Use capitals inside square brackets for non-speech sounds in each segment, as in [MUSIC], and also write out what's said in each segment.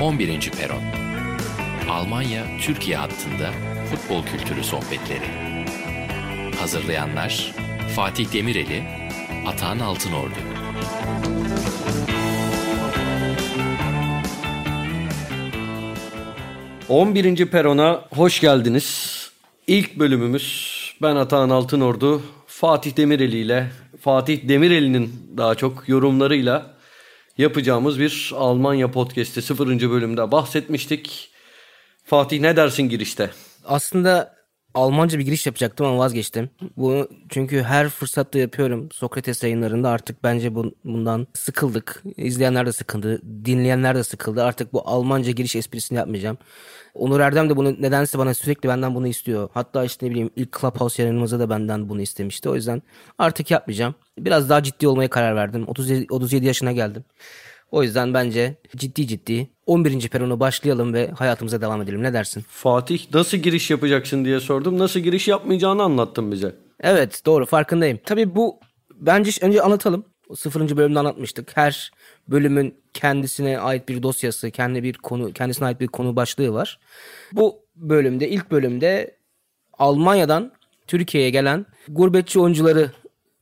11. Peron Almanya-Türkiye hattında futbol kültürü sohbetleri. Hazırlayanlar Fatih Demireli, Atahan Altınordu. On birinci Peron'a hoş geldiniz. İlk bölümümüz ben Atahan Altınordu, Fatih Demireli ile Fatih Demireli'nin daha çok yorumlarıyla yapacağımız bir Almanya podcast'i 0. bölümde bahsetmiştik. Fatih ne dersin girişte? Aslında Almanca bir giriş yapacaktım ama vazgeçtim. Bu çünkü her fırsatta yapıyorum. Sokrates yayınlarında artık bence bu, bundan sıkıldık. İzleyenler de sıkıldı, dinleyenler de sıkıldı. Artık bu Almanca giriş esprisini yapmayacağım. Onur Erdem de bunu nedense bana sürekli benden bunu istiyor. Hatta işte ne bileyim ilk Clubhouse yayınımızda da benden bunu istemişti. O yüzden artık yapmayacağım. Biraz daha ciddi olmaya karar verdim. 37, 37 yaşına geldim. O yüzden bence ciddi ciddi 11. peronu başlayalım ve hayatımıza devam edelim. Ne dersin? Fatih nasıl giriş yapacaksın diye sordum. Nasıl giriş yapmayacağını anlattın bize. Evet doğru farkındayım. Tabii bu bence önce anlatalım. Sıfırıncı bölümde anlatmıştık. Her bölümün kendisine ait bir dosyası, kendi bir konu, kendisine ait bir konu başlığı var. Bu bölümde, ilk bölümde Almanya'dan Türkiye'ye gelen gurbetçi oyuncuları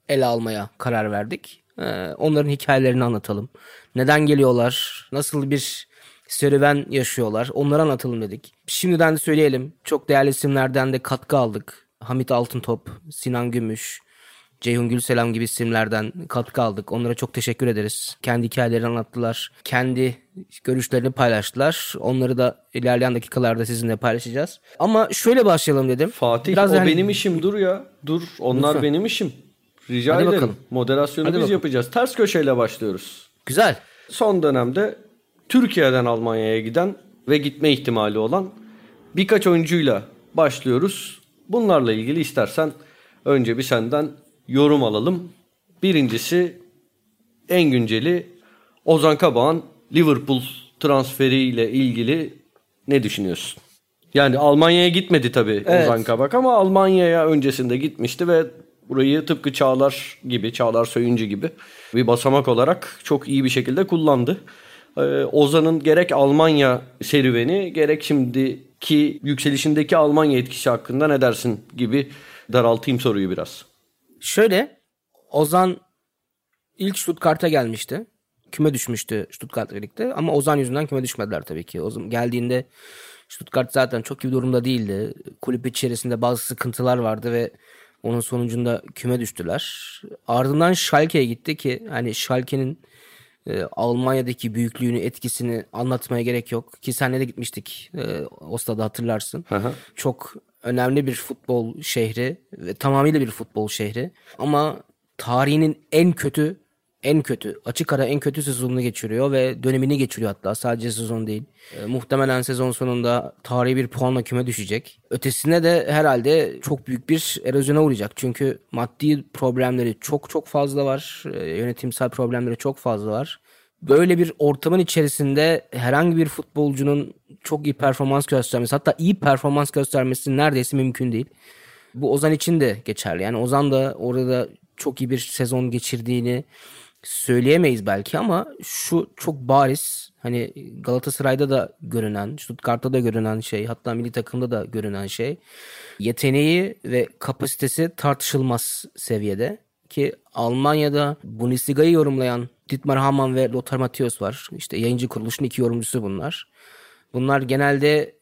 ele almaya karar verdik. Ee, onların hikayelerini anlatalım. Neden geliyorlar? Nasıl bir serüven yaşıyorlar? Onları anlatalım dedik. Şimdiden de söyleyelim. Çok değerli isimlerden de katkı aldık. Hamit Altıntop, Sinan Gümüş, Ceyhun Gülselam gibi isimlerden katkı aldık. Onlara çok teşekkür ederiz. Kendi hikayelerini anlattılar. Kendi görüşlerini paylaştılar. Onları da ilerleyen dakikalarda sizinle paylaşacağız. Ama şöyle başlayalım dedim. Fatih Biraz o yani... benim işim dur ya. Dur onlar Lütfen. benim işim. Rica Hadi ederim. Bakalım. Moderasyonu Hadi biz bakalım. yapacağız. Ters köşeyle başlıyoruz. Güzel. Son dönemde Türkiye'den Almanya'ya giden ve gitme ihtimali olan birkaç oyuncuyla başlıyoruz. Bunlarla ilgili istersen önce bir senden yorum alalım. Birincisi en günceli Ozan Kabak'ın Liverpool transferiyle ilgili ne düşünüyorsun? Yani Almanya'ya gitmedi tabii evet. Ozan Kabak ama Almanya'ya öncesinde gitmişti ve burayı tıpkı Çağlar gibi, Çağlar Söyüncü gibi bir basamak olarak çok iyi bir şekilde kullandı. Ee, Ozan'ın gerek Almanya serüveni gerek şimdiki yükselişindeki Almanya etkisi hakkında ne dersin gibi daraltayım soruyu biraz. Şöyle Ozan ilk Stuttgart'a gelmişti. Küme düşmüştü Stuttgart'la birlikte ama Ozan yüzünden küme düşmediler tabii ki. Ozan geldiğinde Stuttgart zaten çok iyi durumda değildi. Kulüp içerisinde bazı sıkıntılar vardı ve onun sonucunda küme düştüler. Ardından Schalke'ye gitti ki hani Schalke'nin e, Almanya'daki büyüklüğünü, etkisini anlatmaya gerek yok. Ki senle de gitmiştik. E, o stada hatırlarsın. Hı Çok önemli bir futbol şehri ve tamamıyla bir futbol şehri. Ama tarihinin en kötü en kötü açık ara en kötü sezonunu geçiriyor ve dönemini geçiriyor hatta sadece sezon değil. E, muhtemelen sezon sonunda tarihi bir puanla küme düşecek. Ötesine de herhalde çok büyük bir erozyona uğrayacak. Çünkü maddi problemleri çok çok fazla var. E, yönetimsel problemleri çok fazla var. Böyle bir ortamın içerisinde herhangi bir futbolcunun çok iyi performans göstermesi hatta iyi performans göstermesi neredeyse mümkün değil. Bu Ozan için de geçerli. Yani Ozan da orada çok iyi bir sezon geçirdiğini söyleyemeyiz belki ama şu çok bariz hani Galatasaray'da da görünen, Stuttgart'ta da görünen şey, hatta milli takımda da görünen şey yeteneği ve kapasitesi tartışılmaz seviyede ki Almanya'da Bundesliga'yı yorumlayan Dietmar Hamann ve Lothar Matthäus var. İşte yayıncı kuruluşun iki yorumcusu bunlar. Bunlar genelde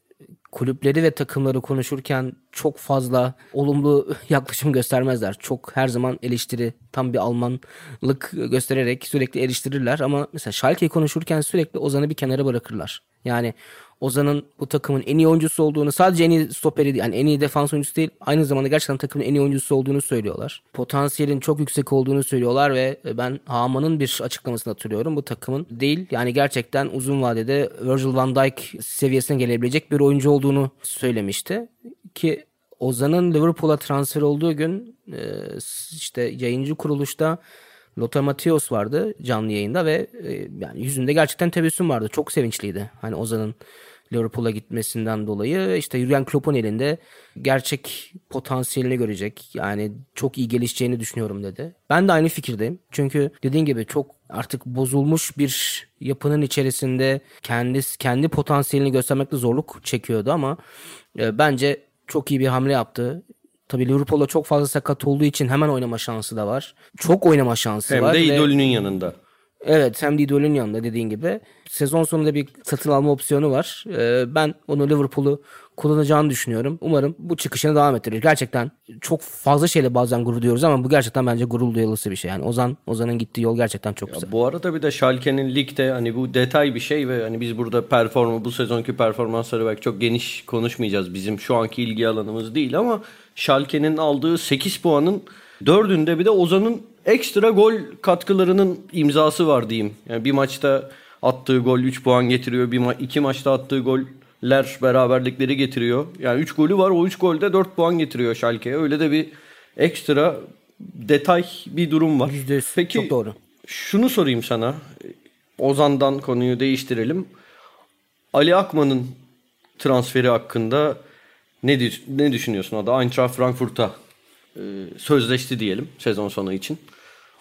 kulüpleri ve takımları konuşurken çok fazla olumlu [LAUGHS] yaklaşım göstermezler. Çok her zaman eleştiri, tam bir Almanlık göstererek sürekli eleştirirler ama mesela Schalke'yi konuşurken sürekli Ozan'ı bir kenara bırakırlar. Yani Ozan'ın bu takımın en iyi oyuncusu olduğunu sadece en iyi stoperi yani en iyi defans oyuncusu değil aynı zamanda gerçekten takımın en iyi oyuncusu olduğunu söylüyorlar. Potansiyelin çok yüksek olduğunu söylüyorlar ve ben Haman'ın bir açıklamasını hatırlıyorum. Bu takımın değil yani gerçekten uzun vadede Virgil van Dijk seviyesine gelebilecek bir oyuncu olduğunu söylemişti. Ki Ozan'ın Liverpool'a transfer olduğu gün e, işte yayıncı kuruluşta Lothar Matthäus vardı canlı yayında ve e, yani yüzünde gerçekten tebessüm vardı. Çok sevinçliydi. Hani Ozan'ın Liverpool'a gitmesinden dolayı işte Jurgen Klopp'un elinde gerçek potansiyelini görecek. Yani çok iyi gelişeceğini düşünüyorum dedi. Ben de aynı fikirdeyim. Çünkü dediğin gibi çok artık bozulmuş bir yapının içerisinde kendi kendi potansiyelini göstermekte zorluk çekiyordu ama e, bence çok iyi bir hamle yaptı. Tabii Liverpool'da çok fazla sakat olduğu için hemen oynama şansı da var. Çok oynama şansı Hem var. de ve- idolünün yanında. Evet hem de idolün yanında dediğin gibi. Sezon sonunda bir satın alma opsiyonu var. Ee, ben onu Liverpool'u kullanacağını düşünüyorum. Umarım bu çıkışını devam ettirir. Gerçekten çok fazla şeyle bazen gurur duyuyoruz ama bu gerçekten bence gurur duyulası bir şey. Yani Ozan Ozan'ın gittiği yol gerçekten çok güzel. Bu arada bir de Schalke'nin ligde hani bu detay bir şey ve hani biz burada performa bu sezonki performansları belki çok geniş konuşmayacağız. Bizim şu anki ilgi alanımız değil ama Schalke'nin aldığı 8 puanın dördünde bir de Ozan'ın ekstra gol katkılarının imzası var diyeyim. Yani bir maçta attığı gol 3 puan getiriyor. Bir ma- iki maçta attığı goller beraberlikleri getiriyor. Yani 3 golü var. O 3 golde 4 puan getiriyor Schalke'ye. Öyle de bir ekstra detay bir durum var. Yüzde yüz. Peki Çok doğru. şunu sorayım sana. Ozan'dan konuyu değiştirelim. Ali Akman'ın transferi hakkında ne ne düşünüyorsun? O da Eintracht Frankfurt'a e, sözleşti diyelim sezon sonu için.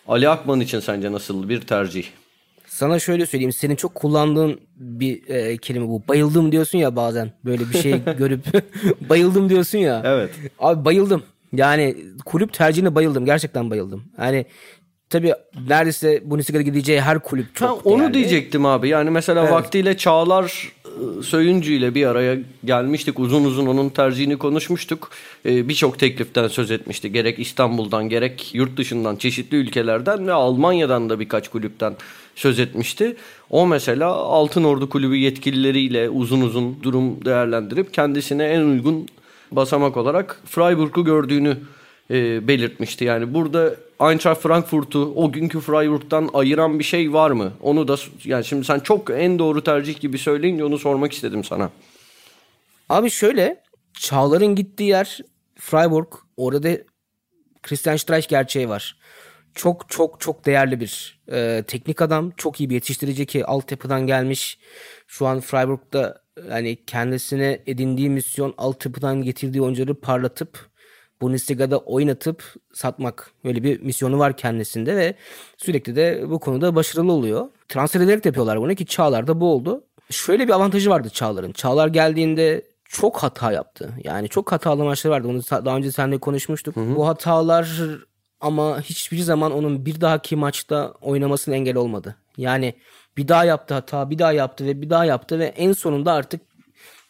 Ali Akman için sence nasıl bir tercih? Sana şöyle söyleyeyim. Senin çok kullandığın bir e, kelime bu. Bayıldım diyorsun ya bazen. Böyle bir şey [LAUGHS] görüp [LAUGHS] bayıldım diyorsun ya. Evet. Abi bayıldım. Yani kulüp tercihine bayıldım. Gerçekten bayıldım. Yani tabii neredeyse Bundesliga'da gideceği her kulüp çok Ha, onu değerli. diyecektim abi. Yani mesela Evet. vaktiyle Çağlar Söyüncü ile bir araya gelmiştik. Uzun uzun onun tercihini konuşmuştuk. E, Birçok tekliften söz etmişti. Gerek İstanbul'dan gerek yurt dışından çeşitli ülkelerden ve Almanya'dan da birkaç kulüpten söz etmişti. O mesela Altın Ordu Kulübü yetkilileriyle uzun uzun durum değerlendirip kendisine en uygun basamak olarak Freiburg'u gördüğünü e, belirtmişti. Yani burada Eintracht Frankfurt'u o günkü Freiburg'dan ayıran bir şey var mı? Onu da yani şimdi sen çok en doğru tercih gibi söyleyince onu sormak istedim sana. Abi şöyle Çağlar'ın gittiği yer Freiburg. Orada Christian Streich gerçeği var. Çok çok çok değerli bir e, teknik adam. Çok iyi bir yetiştirici ki altyapıdan gelmiş. Şu an Freiburg'da hani kendisine edindiği misyon altyapıdan getirdiği oyuncuları parlatıp Bundesliga'da oynatıp satmak. Böyle bir misyonu var kendisinde ve sürekli de bu konuda başarılı oluyor. Transfer ederek de yapıyorlar bunu ki Çağlar'da bu oldu. Şöyle bir avantajı vardı Çağlar'ın. Çağlar geldiğinde çok hata yaptı. Yani çok hatalı maçları vardı. Sa- daha önce seninle konuşmuştuk. Bu hatalar ama hiçbir zaman onun bir dahaki maçta oynamasına engel olmadı. Yani bir daha yaptı hata, bir daha yaptı ve bir daha yaptı ve en sonunda artık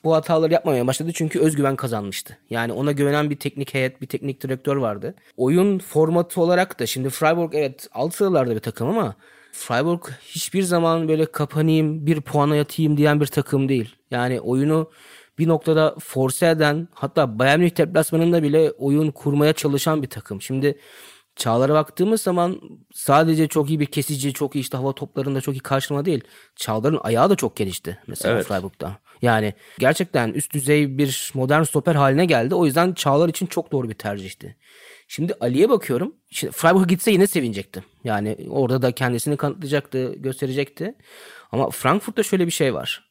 bu hataları yapmamaya başladı çünkü özgüven kazanmıştı. Yani ona güvenen bir teknik heyet, bir teknik direktör vardı. Oyun formatı olarak da şimdi Freiburg evet alt sıralarda bir takım ama Freiburg hiçbir zaman böyle kapanayım, bir puana yatayım diyen bir takım değil. Yani oyunu bir noktada force eden hatta Bayern Münih deplasmanında bile oyun kurmaya çalışan bir takım. Şimdi Çağlar'a baktığımız zaman sadece çok iyi bir kesici, çok iyi işte hava toplarında çok iyi karşılama değil. Çağlar'ın ayağı da çok gelişti mesela Evet. Freiburg'da. Yani gerçekten üst düzey bir modern stoper haline geldi. O yüzden Çağlar için çok doğru bir tercihti. Şimdi Ali'ye bakıyorum. Şimdi Freiburg'a gitse yine sevinecekti. Yani orada da kendisini kanıtlayacaktı, gösterecekti. Ama Frankfurt'ta şöyle bir şey var.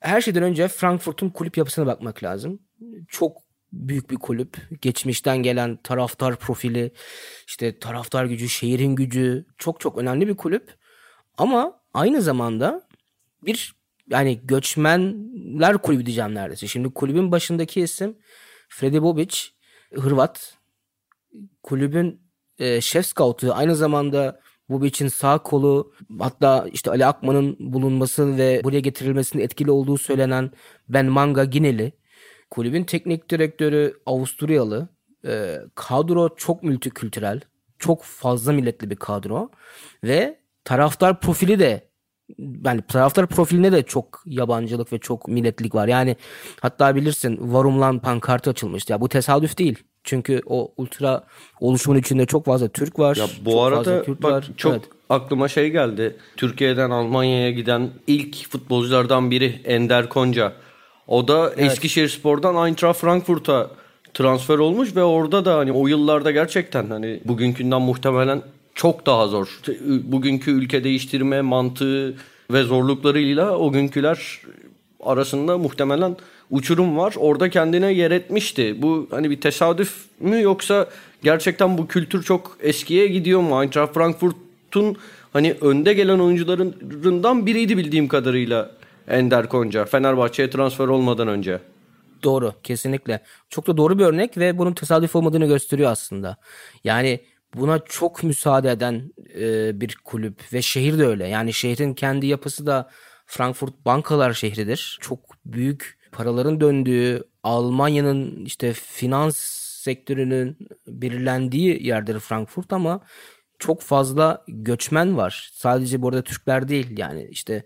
Her şeyden önce Frankfurt'un kulüp yapısına bakmak lazım. Çok büyük bir kulüp. Geçmişten gelen taraftar profili, işte taraftar gücü, şehrin gücü çok çok önemli bir kulüp. Ama aynı zamanda bir yani göçmenler kulübü diyeceğim neredeyse. Şimdi kulübün başındaki isim Fredi Bobic, Hırvat. Kulübün e, şef scoutu aynı zamanda Bobic'in sağ kolu hatta işte Ali Akman'ın bulunması ve buraya getirilmesinin etkili olduğu söylenen Ben Manga Gineli. Kulübün teknik direktörü Avusturyalı. E, kadro çok multikültürel. Çok fazla milletli bir kadro. Ve taraftar profili de yani taraftar profiline de çok yabancılık ve çok milletlilik var. Yani hatta bilirsin Varumlan pankartı açılmıştı. Ya bu tesadüf değil. Çünkü o ultra oluşumun içinde çok fazla Türk var. Ya bu çok arada fazla Kürt bak var. çok Evet. aklıma şey geldi. Türkiye'den Almanya'ya giden ilk futbolculardan biri Ender Konca. O da Eskişehir Spor'dan Eintracht Frankfurt'a transfer olmuş ve orada da hani o yıllarda gerçekten hani bugünkünden muhtemelen çok daha zor. Bugünkü ülke değiştirme mantığı ve zorluklarıyla o günküler arasında muhtemelen uçurum var. Orada kendine yer etmişti. Bu hani bir tesadüf mü yoksa gerçekten bu kültür çok eskiye gidiyor mu? Eintracht Frankfurt'un hani önde gelen oyuncularından biriydi bildiğim kadarıyla Ender Konca. Fenerbahçe'ye transfer olmadan önce. Doğru kesinlikle. Çok da doğru bir örnek ve bunun tesadüf olmadığını gösteriyor aslında. Yani buna çok müsaade eden e, bir kulüp ve şehir de öyle. Yani şehrin kendi yapısı da Frankfurt bankalar şehridir. Çok büyük paraların döndüğü, Almanya'nın işte finans sektörünün belirlendiği yerdir Frankfurt ama çok fazla göçmen var. Sadece burada Türkler değil yani işte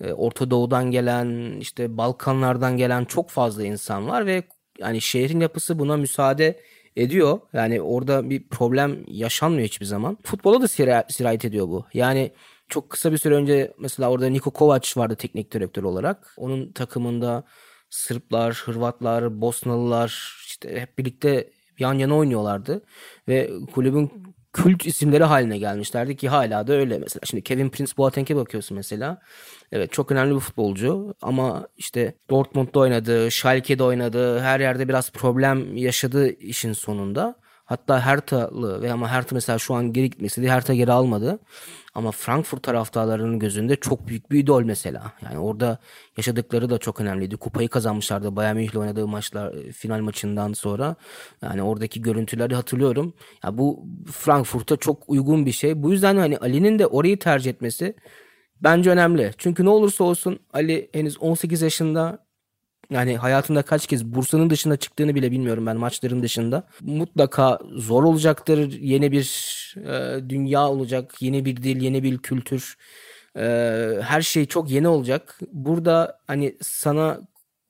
Orta Doğu'dan gelen, işte Balkanlardan gelen çok fazla insan var ve yani şehrin yapısı buna müsaade ediyor. Yani orada bir problem yaşanmıyor hiçbir zaman. Futbola da sirayet ediyor bu. Yani çok kısa bir süre önce mesela orada Niko Kovac vardı teknik direktör olarak. Onun takımında Sırplar, Hırvatlar, Bosnalılar işte hep birlikte yan yana oynuyorlardı. Ve kulübün kült isimleri haline gelmişlerdi ki hala da öyle mesela. Şimdi Kevin Prince Boateng'e bakıyorsun mesela. Evet çok önemli bir futbolcu ama işte Dortmund'da oynadı, Schalke'de oynadı. Her yerde biraz problem yaşadı işin sonunda. Hatta Hertha'lı ve ama Hertha mesela şu an geri gitmesi de Hertha geri almadı. Ama Frankfurt taraftarlarının gözünde çok büyük bir idol mesela. Yani orada yaşadıkları da çok önemliydi. Kupayı kazanmışlardı Bayern Münih'le oynadığı maçlar final maçından sonra. Yani oradaki görüntüleri hatırlıyorum. Ya bu Frankfurt'a çok uygun bir şey. Bu yüzden hani Ali'nin de orayı tercih etmesi bence önemli. Çünkü ne olursa olsun Ali henüz 18 yaşında yani hayatında kaç kez Bursa'nın dışında çıktığını bile bilmiyorum ben maçların dışında. Mutlaka zor olacaktır. Yeni bir e, dünya olacak. Yeni bir dil, yeni bir kültür. E, her şey çok yeni olacak. Burada hani sana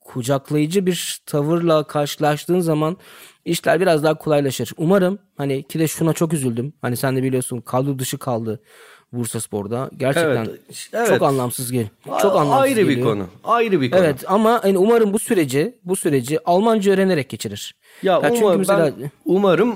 kucaklayıcı bir tavırla karşılaştığın zaman işler biraz daha kolaylaşır. Umarım hani ki de şuna çok üzüldüm. Hani sen de biliyorsun kadro dışı kaldı. Bursa Spor'da. Gerçekten Evet, evet. çok anlamsız gel. Çok anlamsız Ayrı bir geliyor. konu. Ayrı bir konu. Evet ama yani umarım bu süreci bu süreci Almanca öğrenerek geçirir. Ya, çünkü umar- mesela ben umarım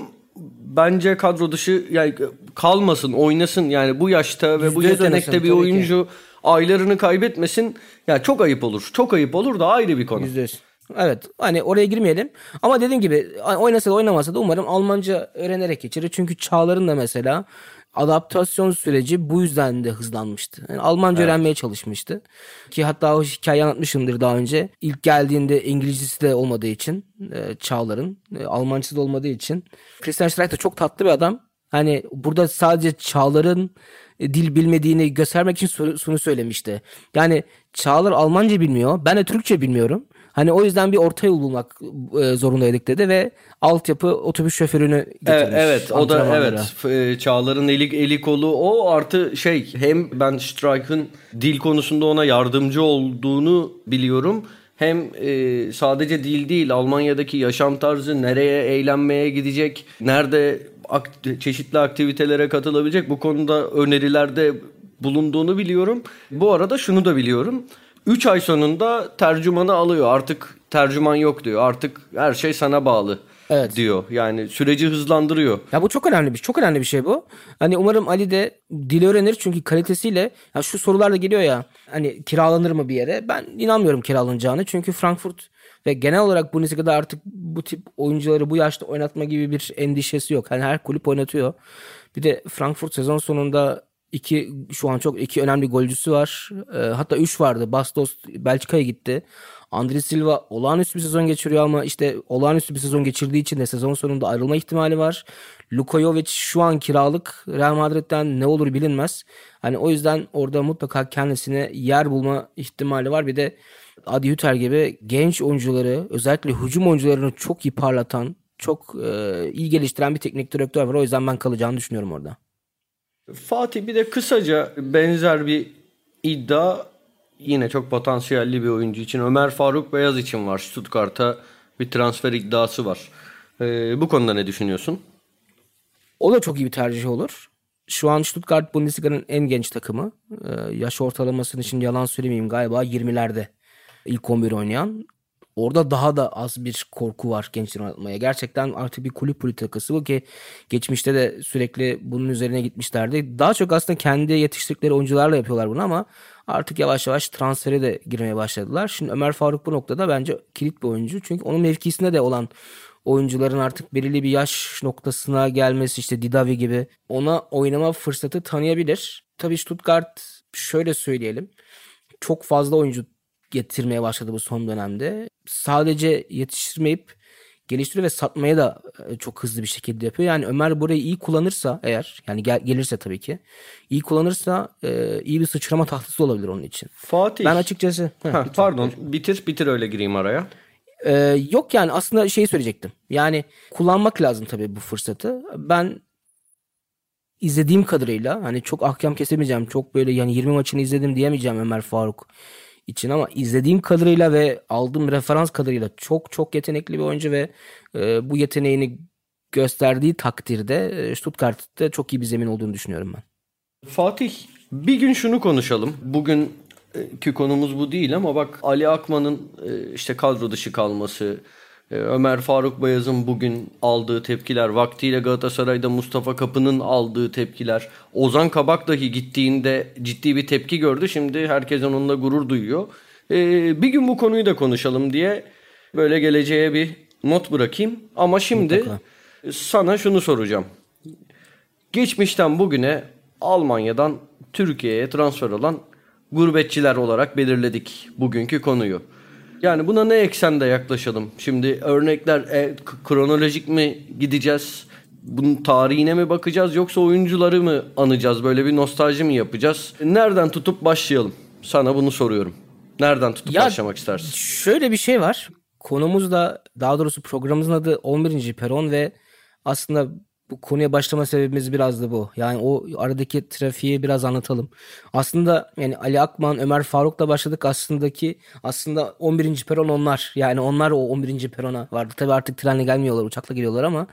bence kadro dışı yani kalmasın, oynasın yani bu yaşta ve bu yetenekte bir tabii ki. oyuncu aylarını kaybetmesin. Ya çok ayıp olur. Çok ayıp olur da ayrı bir konu. yüzde yüz. Evet hani oraya girmeyelim ama dediğim gibi oynasa da oynamasa da umarım Almanca öğrenerek geçirir. Çünkü Çağlar'ın da mesela adaptasyon süreci bu yüzden de hızlanmıştı. Yani Almanca öğrenmeye çalışmıştı. Ki hatta o hikayeyi anlatmışımdır daha önce. İlk geldiğinde İngilizcesi de olmadığı için e, Çağlar'ın e, Almancası da olmadığı için. Christian Streich de çok tatlı bir adam. Hani burada sadece Çağlar'ın e, dil bilmediğini göstermek için şunu söylemişti. Yani Çağlar Almanca bilmiyor. Ben de Türkçe bilmiyorum. Hani o yüzden bir orta yol bulmak e, zorundaydık dedi ve altyapı otobüs şoförünü getirmiş. Evet, evet o da evet e, Çağlar'ın eli, eli kolu o artı şey hem ben Strike'ın dil konusunda ona yardımcı olduğunu biliyorum. Hem e, sadece dil değil Almanya'daki yaşam tarzı nereye eğlenmeye gidecek, nerede ak- çeşitli aktivitelere katılabilecek bu konuda önerilerde bulunduğunu biliyorum. Bu arada şunu da biliyorum. 3 ay sonunda tercümanı alıyor. Artık tercüman yok diyor. Artık her şey sana bağlı Evet. diyor. Yani süreci hızlandırıyor. Ya bu çok önemli bir çok önemli bir şey bu. Hani umarım Ali de dil öğrenir çünkü kalitesiyle ya şu sorular da geliyor ya hani kiralanır mı bir yere? Ben inanmıyorum kiralanacağını çünkü Frankfurt ve genel olarak Bundesliga'da artık bu tip oyuncuları bu yaşta oynatma gibi bir endişesi yok. Hani her kulüp oynatıyor. Bir de Frankfurt sezon sonunda iki şu an çok iki önemli golcüsü var. Ee, hatta üç vardı. Bastos Belçika'ya gitti. Andre Silva olağanüstü bir sezon geçiriyor ama işte olağanüstü bir sezon geçirdiği için de sezon sonunda ayrılma ihtimali var. Luka Jovic şu an kiralık Real Madrid'den ne olur bilinmez. Hani o yüzden orada mutlaka kendisine yer bulma ihtimali var. Bir de Adi Hütter gibi genç oyuncuları özellikle hücum oyuncularını çok iyi parlatan, çok e, iyi geliştiren bir teknik direktör var. O yüzden ben kalacağını düşünüyorum orada. Fatih bir de kısaca benzer bir iddia yine çok potansiyelli bir oyuncu için Ömer Faruk Beyaz için var. Stuttgart'a bir transfer iddiası var. Ee, bu konuda ne düşünüyorsun? O da çok iyi bir tercih olur. Şu an Stuttgart Bundesliga'nın en genç takımı. Ee, yaş ortalamasının için yalan söylemeyeyim galiba 20'lerde ilk 11 oynayan. Orada daha da az bir korku var gençlerin oynatmaya. Gerçekten artık bir kulüp politikası bu ki geçmişte de sürekli bunun üzerine gitmişlerdi. Daha çok aslında kendi yetiştirdikleri oyuncularla yapıyorlar bunu ama artık yavaş yavaş transfere de girmeye başladılar. Şimdi Ömer Faruk bu noktada bence kilit bir oyuncu. Çünkü onun mevkisinde de olan oyuncuların artık belirli bir yaş noktasına gelmesi işte Didavi gibi ona oynama fırsatı tanıyabilir. Tabii Stuttgart şöyle söyleyelim. Çok fazla oyuncu getirmeye başladı bu son dönemde. Sadece yetiştirmeyip geliştiriyor ve satmaya da e, çok hızlı bir şekilde yapıyor. Yani Ömer burayı iyi kullanırsa eğer yani gel, gelirse tabii ki iyi kullanırsa e, iyi bir sıçrama tahtası olabilir onun için. Fatih. Ben açıkçası Ha, pardon bitir bitir öyle gireyim araya. Ee, yok yani aslında şeyi söyleyecektim. Yani kullanmak lazım tabii bu fırsatı. Ben izlediğim kadarıyla hani çok ahkam kesemeyeceğim. Çok böyle yani 20 maçını izledim diyemeyeceğim Ömer Faruk için ama izlediğim kadarıyla ve aldığım referans kadarıyla çok çok yetenekli bir oyuncu ve e, bu yeteneğini gösterdiği takdirde e, Stuttgart'ta çok iyi bir zemin olduğunu düşünüyorum ben. Fatih bir gün şunu konuşalım. Bugün e, ki konumuz bu değil ama bak Ali Akman'ın e, işte kadro dışı kalması, Ömer Faruk Bayaz'ın bugün aldığı tepkiler, vaktiyle Galatasaray'da Mustafa Kapı'nın aldığı tepkiler, Ozan Kabak dahi gittiğinde ciddi bir tepki gördü. Şimdi herkes onunla gurur duyuyor. Bir gün bu konuyu da konuşalım diye böyle geleceğe bir not bırakayım. Ama şimdi Mutlaka. sana şunu soracağım. Geçmişten bugüne Almanya'dan Türkiye'ye transfer olan gurbetçiler olarak belirledik bugünkü konuyu. Yani buna ne eksende yaklaşalım? Şimdi örnekler e, kronolojik mi gideceğiz? Bunun tarihine mi bakacağız yoksa oyuncuları mı anacağız? Böyle bir nostalji mi yapacağız? Nereden tutup başlayalım? Sana bunu soruyorum. Nereden tutup Ya- başlamak istersin? Şöyle bir şey var. Konumuz da daha doğrusu programımızın adı 11. Peron ve aslında bu konuya başlama sebebimiz biraz da bu. Yani o aradaki trafiği biraz anlatalım. Aslında yani Ali Akman, Ömer Faruk'la başladık aslındaki aslında 11. peron onlar. Yani onlar o 11. perona vardı. Tabii artık trenle gelmiyorlar, uçakla geliyorlar ama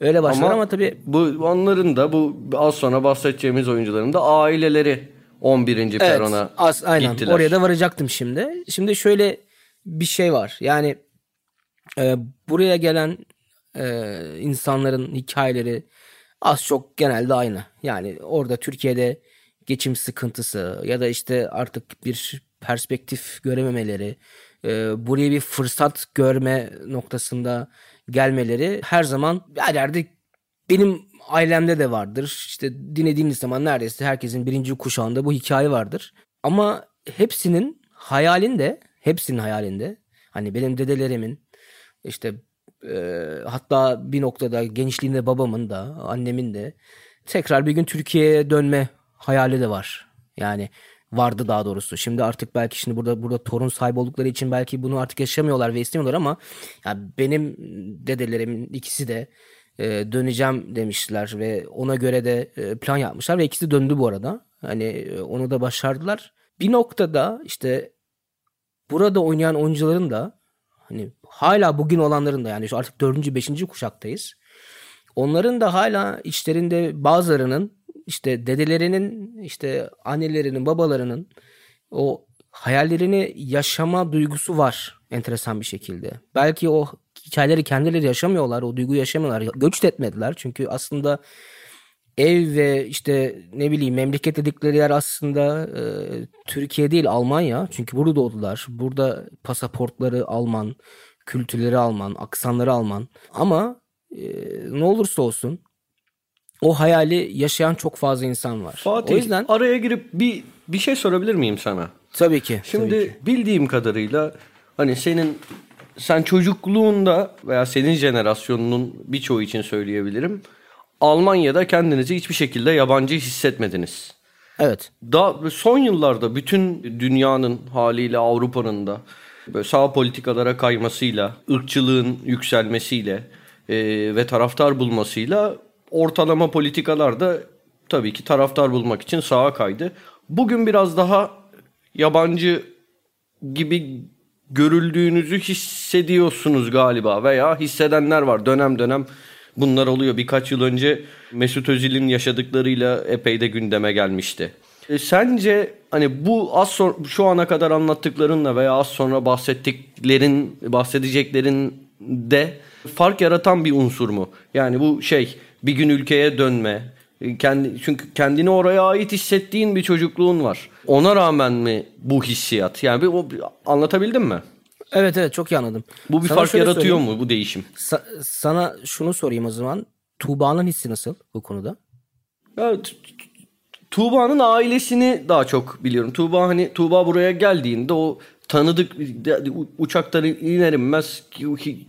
öyle başladı ama, tabii bu onların da bu az sonra bahsedeceğimiz oyuncuların da aileleri 11. perona az, aynen. gittiler. Oraya da varacaktım şimdi. Şimdi şöyle bir şey var. Yani e, buraya gelen e, insanların hikayeleri az çok genelde aynı. Yani orada Türkiye'de geçim sıkıntısı ya da işte artık bir perspektif görememeleri, e, buraya bir fırsat görme noktasında gelmeleri her zaman her yerde benim ailemde de vardır. İşte dinlediğiniz zaman neredeyse herkesin birinci kuşağında bu hikaye vardır. Ama hepsinin hayalinde, hepsinin hayalinde hani benim dedelerimin işte e, hatta bir noktada gençliğinde babamın da annemin de tekrar bir gün Türkiye'ye dönme hayali de var. Yani vardı daha doğrusu. Şimdi artık belki şimdi burada burada torun sahibi oldukları için belki bunu artık yaşamıyorlar ve istemiyorlar ama ya benim dedelerimin ikisi de e, döneceğim demişler ve ona göre de e, plan yapmışlar ve ikisi döndü bu arada. Hani e, onu da başardılar. Bir noktada işte burada oynayan oyuncuların da hani hala bugün olanların da yani artık dördüncü beşinci kuşaktayız. Onların da hala içlerinde bazılarının işte dedelerinin işte annelerinin babalarının o hayallerini yaşama duygusu var enteresan bir şekilde. Belki o hikayeleri kendileri yaşamıyorlar, o duyguyu yaşamıyorlar. Göç etmediler çünkü aslında ev ve işte ne bileyim memleket dedikleri yer aslında e, Türkiye değil Almanya. Çünkü burada doğdular. Burada pasaportları Alman, kültürleri Alman, aksanları Alman. Ama e, ne olursa olsun o hayali yaşayan çok fazla insan var. Fatih o yüzden araya girip bir bir şey sorabilir miyim sana? tabii ki. Şimdi tabii ki. bildiğim kadarıyla hani senin sen çocukluğunda veya senin jenerasyonunun birçoğu için söyleyebilirim. Almanya'da kendinizi hiçbir şekilde yabancı hissetmediniz. Evet. Daha son yıllarda bütün dünyanın haliyle Avrupa'nın da böyle sağ politikalara kaymasıyla, ırkçılığın yükselmesiyle e, ve taraftar bulmasıyla ortalama politikalar da tabii ki taraftar bulmak için sağa kaydı. Bugün biraz daha yabancı gibi görüldüğünüzü hissediyorsunuz galiba veya hissedenler var dönem dönem bunlar oluyor. Birkaç yıl önce Mesut Özil'in yaşadıklarıyla epey de gündeme gelmişti. E, sence hani bu az sonra şu ana kadar anlattıklarınla veya az sonra bahsettiklerin bahsedeceklerin de fark yaratan bir unsur mu? Yani bu şey bir gün ülkeye dönme, e, kendi çünkü kendini oraya ait hissettiğin bir çocukluğun var. Ona rağmen mi bu hissiyat? Yani bir, o, anlatabildim mi? Evet evet çok iyi anladım. Bu bir Sana fark yaratıyor söyleyeyim. mu bu değişim? Sa- sana şunu sorayım o zaman. Tuğba'nın hissi nasıl bu konuda? Ya, Tuğba'nın ailesini daha çok biliyorum. Tuğba hani Tuğba buraya geldiğinde o tanıdık uçaktan iner inmez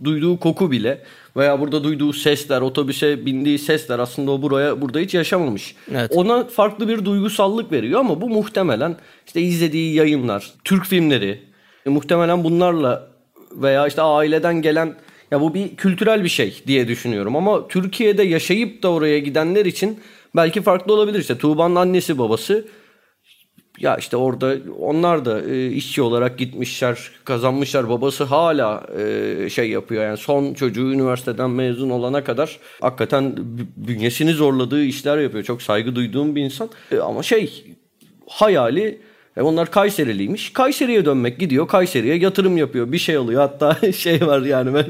duyduğu koku bile veya burada duyduğu sesler, otobüse bindiği sesler aslında o buraya burada hiç yaşamamış. Evet. Ona farklı bir duygusallık veriyor ama bu muhtemelen işte izlediği yayınlar, Türk filmleri e, muhtemelen bunlarla veya işte aileden gelen ya bu bir kültürel bir şey diye düşünüyorum ama Türkiye'de yaşayıp da oraya gidenler için belki farklı olabilir işte Tuğba'nın annesi babası ya işte orada onlar da e, işçi olarak gitmişler, kazanmışlar. Babası hala e, şey yapıyor. Yani son çocuğu üniversiteden mezun olana kadar hakikaten bünyesini zorladığı işler yapıyor. Çok saygı duyduğum bir insan. E, ama şey hayali e, onlar Kayseriliymiş. Kayseri'ye dönmek gidiyor. Kayseri'ye yatırım yapıyor. Bir şey alıyor. Hatta [LAUGHS] şey var yani ben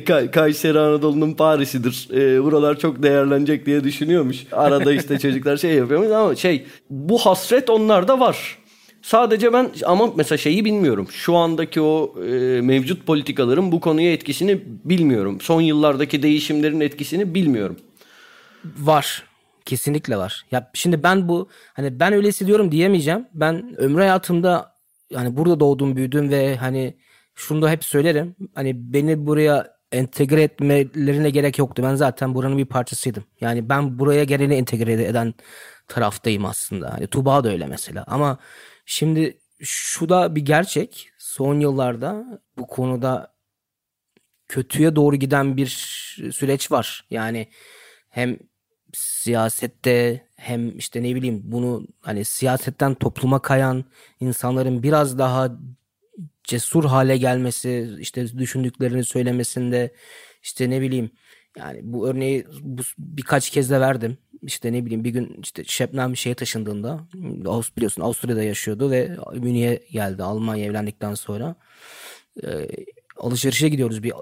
[LAUGHS] Kay- Kayseri Anadolu'nun Paris'idir. E, buralar çok değerlenecek diye düşünüyormuş. Arada işte [LAUGHS] çocuklar şey yapıyormuş ama şey bu hasret onlarda var. Sadece ben ama mesela şeyi bilmiyorum. Şu andaki o e, mevcut politikaların bu konuya etkisini bilmiyorum. Son yıllardaki değişimlerin etkisini bilmiyorum. Var. Kesinlikle var. Ya şimdi ben bu hani ben öyle hissediyorum diyemeyeceğim. Ben ömrü hayatımda yani burada doğdum büyüdüm ve hani şunu da hep söylerim. Hani beni buraya entegre etmelerine gerek yoktu. Ben zaten buranın bir parçasıydım. Yani ben buraya geleni entegre eden taraftayım aslında. Hani Tuğba da öyle mesela. Ama şimdi şu da bir gerçek. Son yıllarda bu konuda kötüye doğru giden bir süreç var. Yani hem siyasette hem işte ne bileyim bunu hani siyasetten topluma kayan insanların biraz daha cesur hale gelmesi, işte düşündüklerini söylemesinde işte ne bileyim yani bu örneği bu, birkaç kez de verdim. İşte ne bileyim bir gün işte Şebnem şeye taşındığında biliyorsun Avusturya'da yaşıyordu ve Münih'e geldi Almanya evlendikten sonra. Ee, alışverişe gidiyoruz bir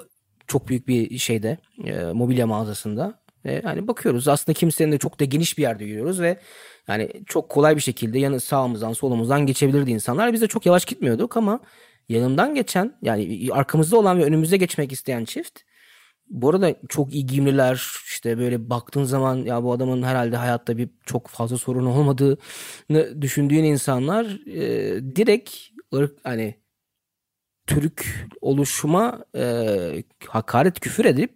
çok büyük bir şeyde e, mobilya mağazasında. Ve hani bakıyoruz aslında kimsenin de çok da geniş bir yerde yürüyoruz ve yani çok kolay bir şekilde yanı sağımızdan solumuzdan geçebilirdi insanlar. Biz de çok yavaş gitmiyorduk ama yanından geçen yani arkamızda olan ve önümüze geçmek isteyen çift bu arada çok iyi giyimliler işte böyle baktığın zaman ya bu adamın herhalde hayatta bir çok fazla sorunu olmadığını düşündüğün insanlar e, direkt ırk hani Türk oluşuma e, hakaret küfür edip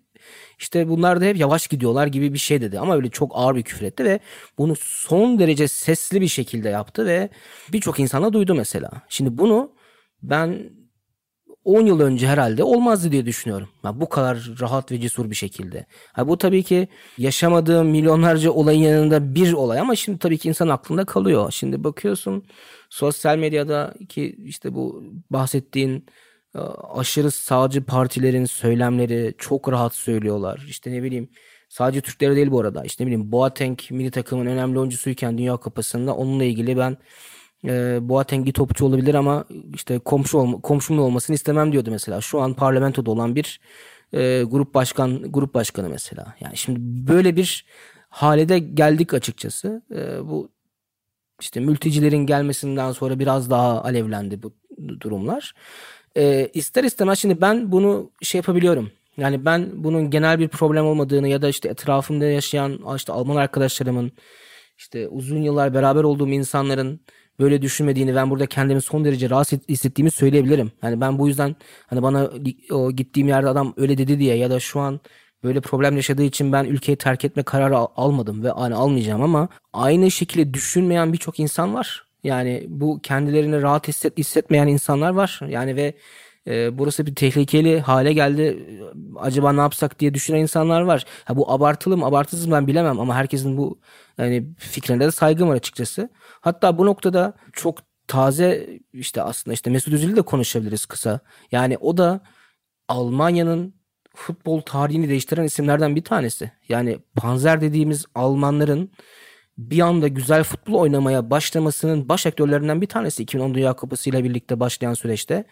işte bunlar da hep yavaş gidiyorlar gibi bir şey dedi ama öyle çok ağır bir küfür etti ve bunu son derece sesli bir şekilde yaptı ve birçok insana duydu mesela. Şimdi bunu ben 10 yıl önce herhalde olmazdı diye düşünüyorum. Ya bu kadar rahat ve cesur bir şekilde. Ha bu tabii ki yaşamadığım milyonlarca olayın yanında bir olay ama şimdi tabii ki insan aklında kalıyor. Şimdi bakıyorsun sosyal medyada ki işte bu bahsettiğin aşırı sağcı partilerin söylemleri çok rahat söylüyorlar. İşte ne bileyim sadece Türklere değil bu arada. İşte ne bileyim Boateng milli takımın önemli oyuncusuyken Dünya Kupası'nda onunla ilgili ben e, Boateng topçu olabilir ama işte komşu olma, komşumla olmasını istemem diyordu mesela. Şu an parlamentoda olan bir e, grup başkan grup başkanı mesela. Yani şimdi böyle bir hale de geldik açıkçası. E, bu işte mültecilerin gelmesinden sonra biraz daha alevlendi bu durumlar. E, ister istemez şimdi ben bunu şey yapabiliyorum. Yani ben bunun genel bir problem olmadığını ya da işte etrafımda yaşayan işte Alman arkadaşlarımın işte uzun yıllar beraber olduğum insanların böyle düşünmediğini ben burada kendimi son derece rahatsız hissettiğimi söyleyebilirim. Yani ben bu yüzden hani bana o gittiğim yerde adam öyle dedi diye ya da şu an böyle problem yaşadığı için ben ülkeyi terk etme kararı al- almadım ve hani almayacağım ama aynı şekilde düşünmeyen birçok insan var. Yani bu kendilerini rahat hisset, hissetmeyen insanlar var. Yani ve e, burası bir tehlikeli hale geldi. Acaba ne yapsak diye düşünen insanlar var. Ha bu abartılı mı abartısız mı ben bilemem ama herkesin bu yani fikrine de saygım var açıkçası. Hatta bu noktada çok taze işte aslında işte Mesut Özil'i de konuşabiliriz kısa. Yani o da Almanya'nın futbol tarihini değiştiren isimlerden bir tanesi. Yani Panzer dediğimiz Almanların bir anda güzel futbol oynamaya başlamasının baş aktörlerinden bir tanesi 2010 Dünya Kupası ile birlikte başlayan süreçte.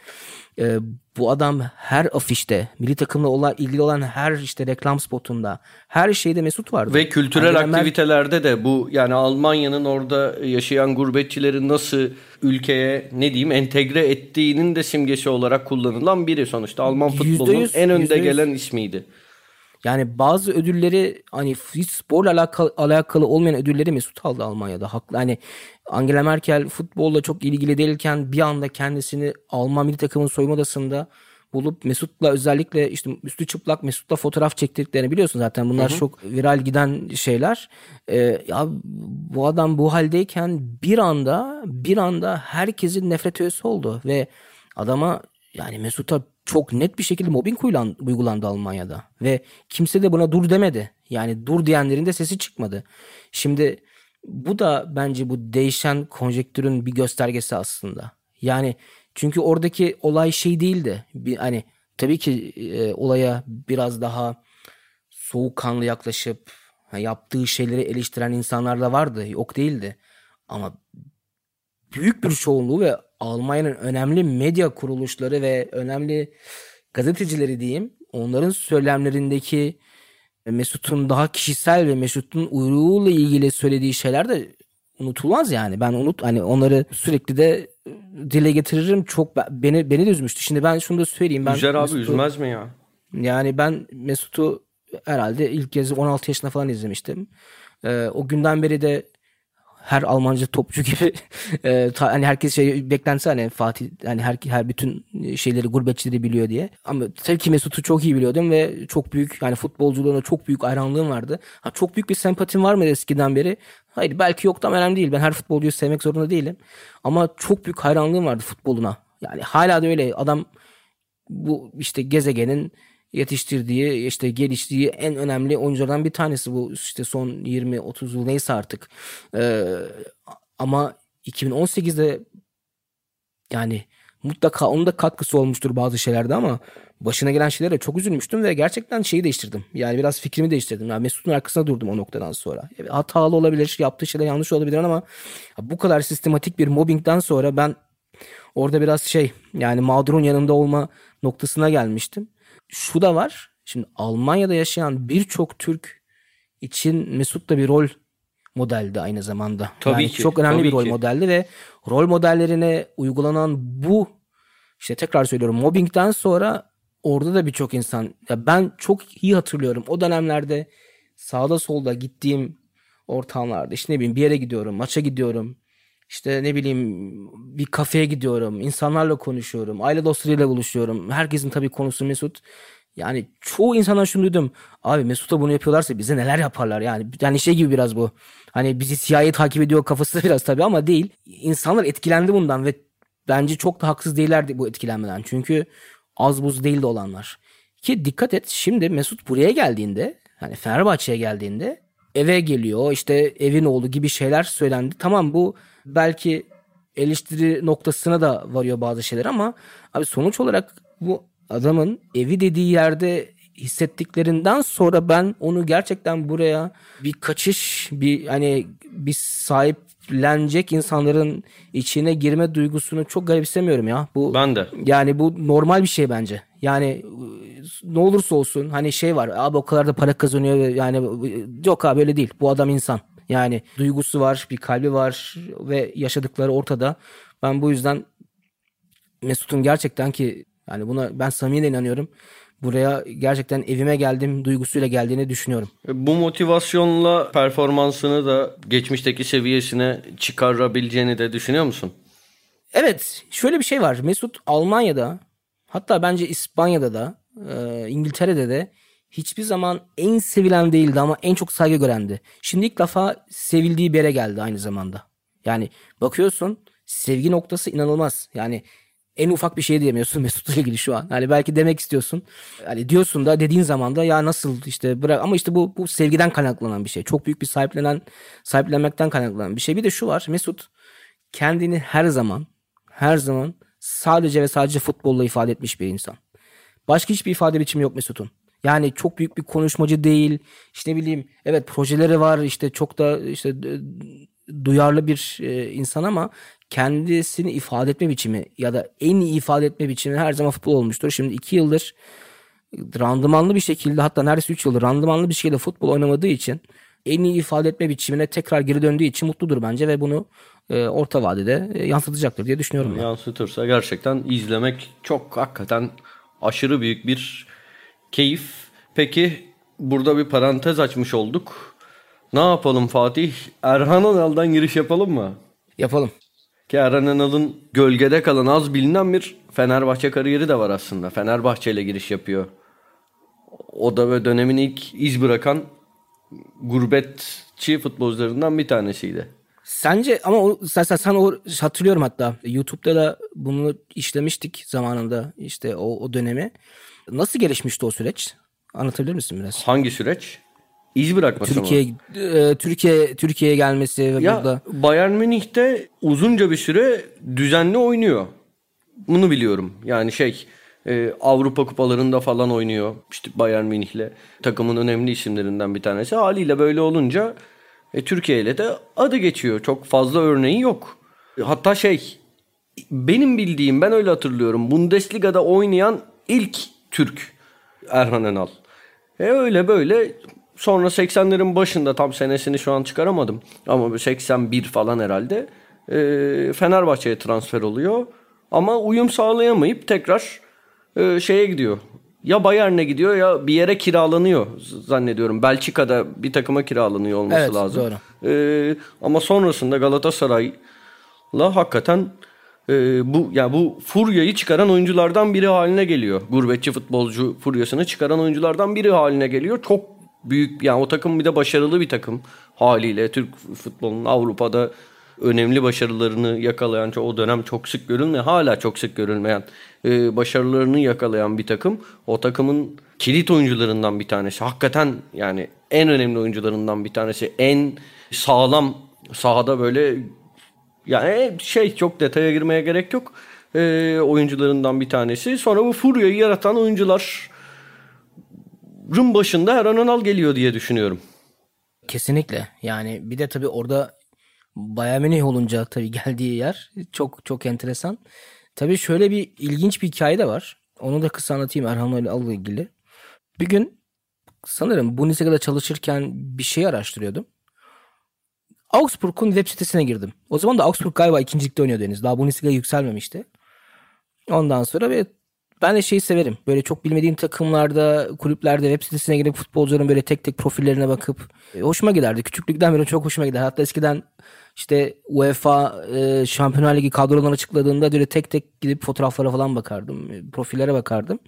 Ee, bu adam her afişte, milli takımla olan, ilgili olan her işte reklam spotunda, her şeyde Mesut vardı. Ve kültürel Yani aktivitelerde de bu yani Almanya'nın orada yaşayan gurbetçileri nasıl ülkeye ne diyeyim entegre ettiğinin de simgesi olarak kullanılan biri sonuçta. Alman futbolunun en önde gelen ismiydi. Yani bazı ödülleri hani hiç sporla alakalı, alakalı olmayan ödülleri Mesut aldı Almanya'da. Haklı. Hani Angela Merkel futbolla çok ilgili değilken bir anda kendisini Alman milli takımın soyunma odasında bulup Mesut'la özellikle işte üstü çıplak Mesut'la fotoğraf çektirdiklerini biliyorsun zaten. Bunlar çok viral giden şeyler. Ee, ya bu adam bu haldeyken bir anda bir anda herkesin nefret öğesi oldu ve adama yani Mesut'a çok net bir şekilde mobbing uygulan- uygulandı Almanya'da ve kimse de buna dur demedi. Yani dur diyenlerin de sesi çıkmadı. Şimdi bu da bence bu değişen konjektürün bir göstergesi aslında. Yani çünkü oradaki olay şey değildi. Bir hani tabii ki e, olaya biraz daha soğukkanlı yaklaşıp yaptığı şeyleri eleştiren insanlar da vardı. Yok değildi. Ama büyük bir çoğunluğu ve Almanya'nın önemli medya kuruluşları ve önemli gazetecileri diyeyim onların söylemlerindeki Mesut'un daha kişisel ve Mesut'un uyruğuyla ilgili söylediği şeyler de unutulmaz yani. Ben unut hani onları sürekli de dile getiririm. Çok be- beni beni de üzmüştü. Şimdi ben şunu da söyleyeyim. Ben Üzer abi Mesut'u- üzmez mi ya? yani ben Mesut'u herhalde ilk kez 16 yaşında falan izlemiştim. Ee, o günden beri de her Almanca topçu gibi [LAUGHS] e, ta- hani herkes şey beklentisi hani Fatih hani her her bütün şeyleri gurbetçileri biliyor diye. Ama tabii ki Mesut'u çok iyi biliyordum ve çok büyük yani futbolculuğuna çok büyük hayranlığım vardı. Ha, çok büyük bir sempatim var mı eskiden beri? Hayır belki yoktu ama önemli değil. Ben her futbolcuyu sevmek zorunda değilim. Ama çok büyük hayranlığım vardı futboluna. Yani hala da öyle adam bu işte gezegenin yetiştirdiği işte geliştiği en önemli oyunculardan bir tanesi bu işte son 20-30 yıl neyse artık. Ee, ama 2018'de yani mutlaka onun da katkısı olmuştur bazı şeylerde ama başına gelen şeylere çok üzülmüştüm ve gerçekten şeyi değiştirdim. Yani biraz fikrimi değiştirdim. Yani Mesut'un arkasına durdum o noktadan sonra. Hatalı olabilir, yaptığı şeyler yanlış olabilir ama bu kadar sistematik bir mobbingden sonra ben orada biraz şey yani mağdurun yanında olma noktasına gelmiştim. Şu da var. Şimdi Almanya'da yaşayan birçok Türk için Mesut da bir rol modeldi aynı zamanda. Tabii Yani ki, Çok önemli tabii bir rol ki. modeldi ve rol modellerine uygulanan bu işte tekrar söylüyorum mobbingden sonra orada da birçok insan ya ben çok iyi hatırlıyorum o dönemlerde sağda solda gittiğim ortamlarda işte ne bileyim bir yere gidiyorum maça gidiyorum işte ne bileyim bir kafeye gidiyorum insanlarla konuşuyorum aile dostlarıyla buluşuyorum. Herkesin tabii konusu Mesut. Yani çoğu insandan şunu duydum. Abi Mesut'a bunu yapıyorlarsa bize neler yaparlar? Yani yani şey gibi biraz bu. Hani bizi CIA takip ediyor kafası [LAUGHS] biraz tabii ama değil. İnsanlar etkilendi bundan ve bence çok da haksız değillerdi bu etkilenmeden. Çünkü az buz değildi olanlar. Ki dikkat et şimdi Mesut buraya geldiğinde hani Fenerbahçe'ye geldiğinde eve geliyor işte evin oğlu gibi şeyler söylendi. Tamam bu belki eleştiri noktasına da varıyor bazı şeyler ama abi sonuç olarak bu adamın evi dediği yerde hissettiklerinden sonra ben onu gerçekten buraya bir kaçış bir hani bir sahiplenecek insanların içine girme duygusunu çok garipsemiyorum ya. Bu Ben de. yani bu normal bir şey bence. Yani ne olursa olsun hani şey var abi o kadar da para kazanıyor ve yani yok abi öyle değil. Bu adam insan. Yani duygusu var, bir kalbi var ve yaşadıkları ortada. Ben bu yüzden Mesut'un gerçekten ki yani buna ben samimiyle inanıyorum. Buraya gerçekten evime geldim duygusuyla geldiğini düşünüyorum. Bu motivasyonla performansını da geçmişteki seviyesine çıkarabileceğini de düşünüyor musun? Evet şöyle bir şey var. Mesut Almanya'da hatta bence İspanya'da da e, İngiltere'de de hiçbir zaman en sevilen değildi ama en çok saygı görendi. Şimdi ilk defa sevildiği bir yere geldi aynı zamanda. Yani bakıyorsun sevgi noktası inanılmaz. Yani en ufak bir şey diyemiyorsun [LAUGHS] Mesut'la ilgili şu an. Hani belki demek istiyorsun. Hani diyorsun da dediğin zaman da ya nasıl işte bırak ama işte bu bu sevgiden kaynaklanan bir şey. Çok büyük bir sahiplenen sahiplenmekten kaynaklanan bir şey. Bir de şu var. Mesut kendini her zaman her zaman sadece ve sadece futbolla ifade etmiş bir insan. Başka hiçbir ifade biçimi yok Mesut'un. Yani çok büyük bir konuşmacı değil. İşte ne bileyim evet projeleri var işte çok da işte duyarlı bir e, insan ama kendisini ifade etme biçimi ya da en iyi ifade etme biçimi her zaman futbol olmuştur. Şimdi iki yıldır randımanlı bir şekilde hatta neredeyse 3 yıldır randımanlı bir şekilde futbol oynamadığı için en iyi ifade etme biçimine tekrar geri döndüğü için mutludur bence ve bunu e, orta vadede e, yansıtacaktır diye düşünüyorum. Ben. Yansıtırsa gerçekten izlemek çok hakikaten aşırı büyük bir keyif. Peki burada bir parantez açmış olduk. Ne yapalım Fatih? Erhan Önal'dan giriş yapalım mı? Yapalım. Ki Erhan Önal'ın gölgede kalan az bilinen bir Fenerbahçe kariyeri de var aslında. Fenerbahçe ile giriş yapıyor. O da ve dönemin ilk iz bırakan gurbetçi futbolcularından bir tanesiydi. Sence ama o, sen, sen, sen o hatırlıyorum hatta YouTube'da da bunu işlemiştik zamanında işte o, o dönemi. Nasıl gelişmişti o süreç? Anlatabilir misin biraz? Hangi süreç? İz bırakması Türkiye e, Türkiye Türkiye'ye gelmesi ve Ya burada Bayern Münih'te uzunca bir süre düzenli oynuyor. Bunu biliyorum. Yani şey e, Avrupa kupalarında falan oynuyor. İşte Bayern Münih'le takımın önemli isimlerinden bir tanesi. Haliyle böyle olunca e, Türkiye ile de adı geçiyor. Çok fazla örneği yok. Hatta şey benim bildiğim ben öyle hatırlıyorum. Bundesliga'da oynayan ilk Türk Erhan Enal. E öyle böyle sonra 80'lerin başında tam senesini şu an çıkaramadım. Ama 81 falan herhalde e, Fenerbahçe'ye transfer oluyor. Ama uyum sağlayamayıp tekrar e, şeye gidiyor. Ya Bayern'e gidiyor ya bir yere kiralanıyor zannediyorum. Belçika'da bir takıma kiralanıyor olması Evet, lazım. doğru. E, ama sonrasında Galatasaray'la hakikaten e, bu ya bu furyayı çıkaran oyunculardan biri haline geliyor. Gurbetçi futbolcu furyasını çıkaran oyunculardan biri haline geliyor. Çok büyük yani o takım bir de başarılı bir takım haliyle Türk futbolunun Avrupa'da önemli başarılarını yakalayan o dönem çok sık görülmeyen hala çok sık görülmeyen e, başarılarını yakalayan bir takım. O takımın kilit oyuncularından bir tanesi. Hakikaten yani en önemli oyuncularından bir tanesi. En sağlam sahada böyle yani şey çok detaya girmeye gerek yok. E, oyuncularından bir tanesi. Sonra bu furyayı yaratan oyuncular Rum başında Erhan Önal geliyor diye düşünüyorum. kesinlikle yani bir de tabii orada Bayern Münih olunca tabii [LAUGHS] geldiği yer çok çok enteresan. Tabii şöyle bir ilginç bir hikaye de var. Onu da kısa anlatayım Erhan Önal'la ilgili. Bir gün sanırım Bundesliga'da çalışırken bir şey araştırıyordum. Augsburg'un web sitesine girdim. O zaman da Augsburg galiba ikincilikte oynuyordu henüz. Daha Bundesliga yükselmemişti. Ondan sonra ve ben de şeyi severim. Böyle çok bilmediğim takımlarda, kulüplerde web sitesine girip futbolcuların böyle tek tek profillerine bakıp e, hoşuma giderdi. Küçüklükten beri çok hoşuma gider. Hatta eskiden işte UEFA e, Şampiyonlar Ligi kadrolarını açıkladığında böyle tek tek gidip fotoğraflara falan bakardım. e, Profillere bakardım.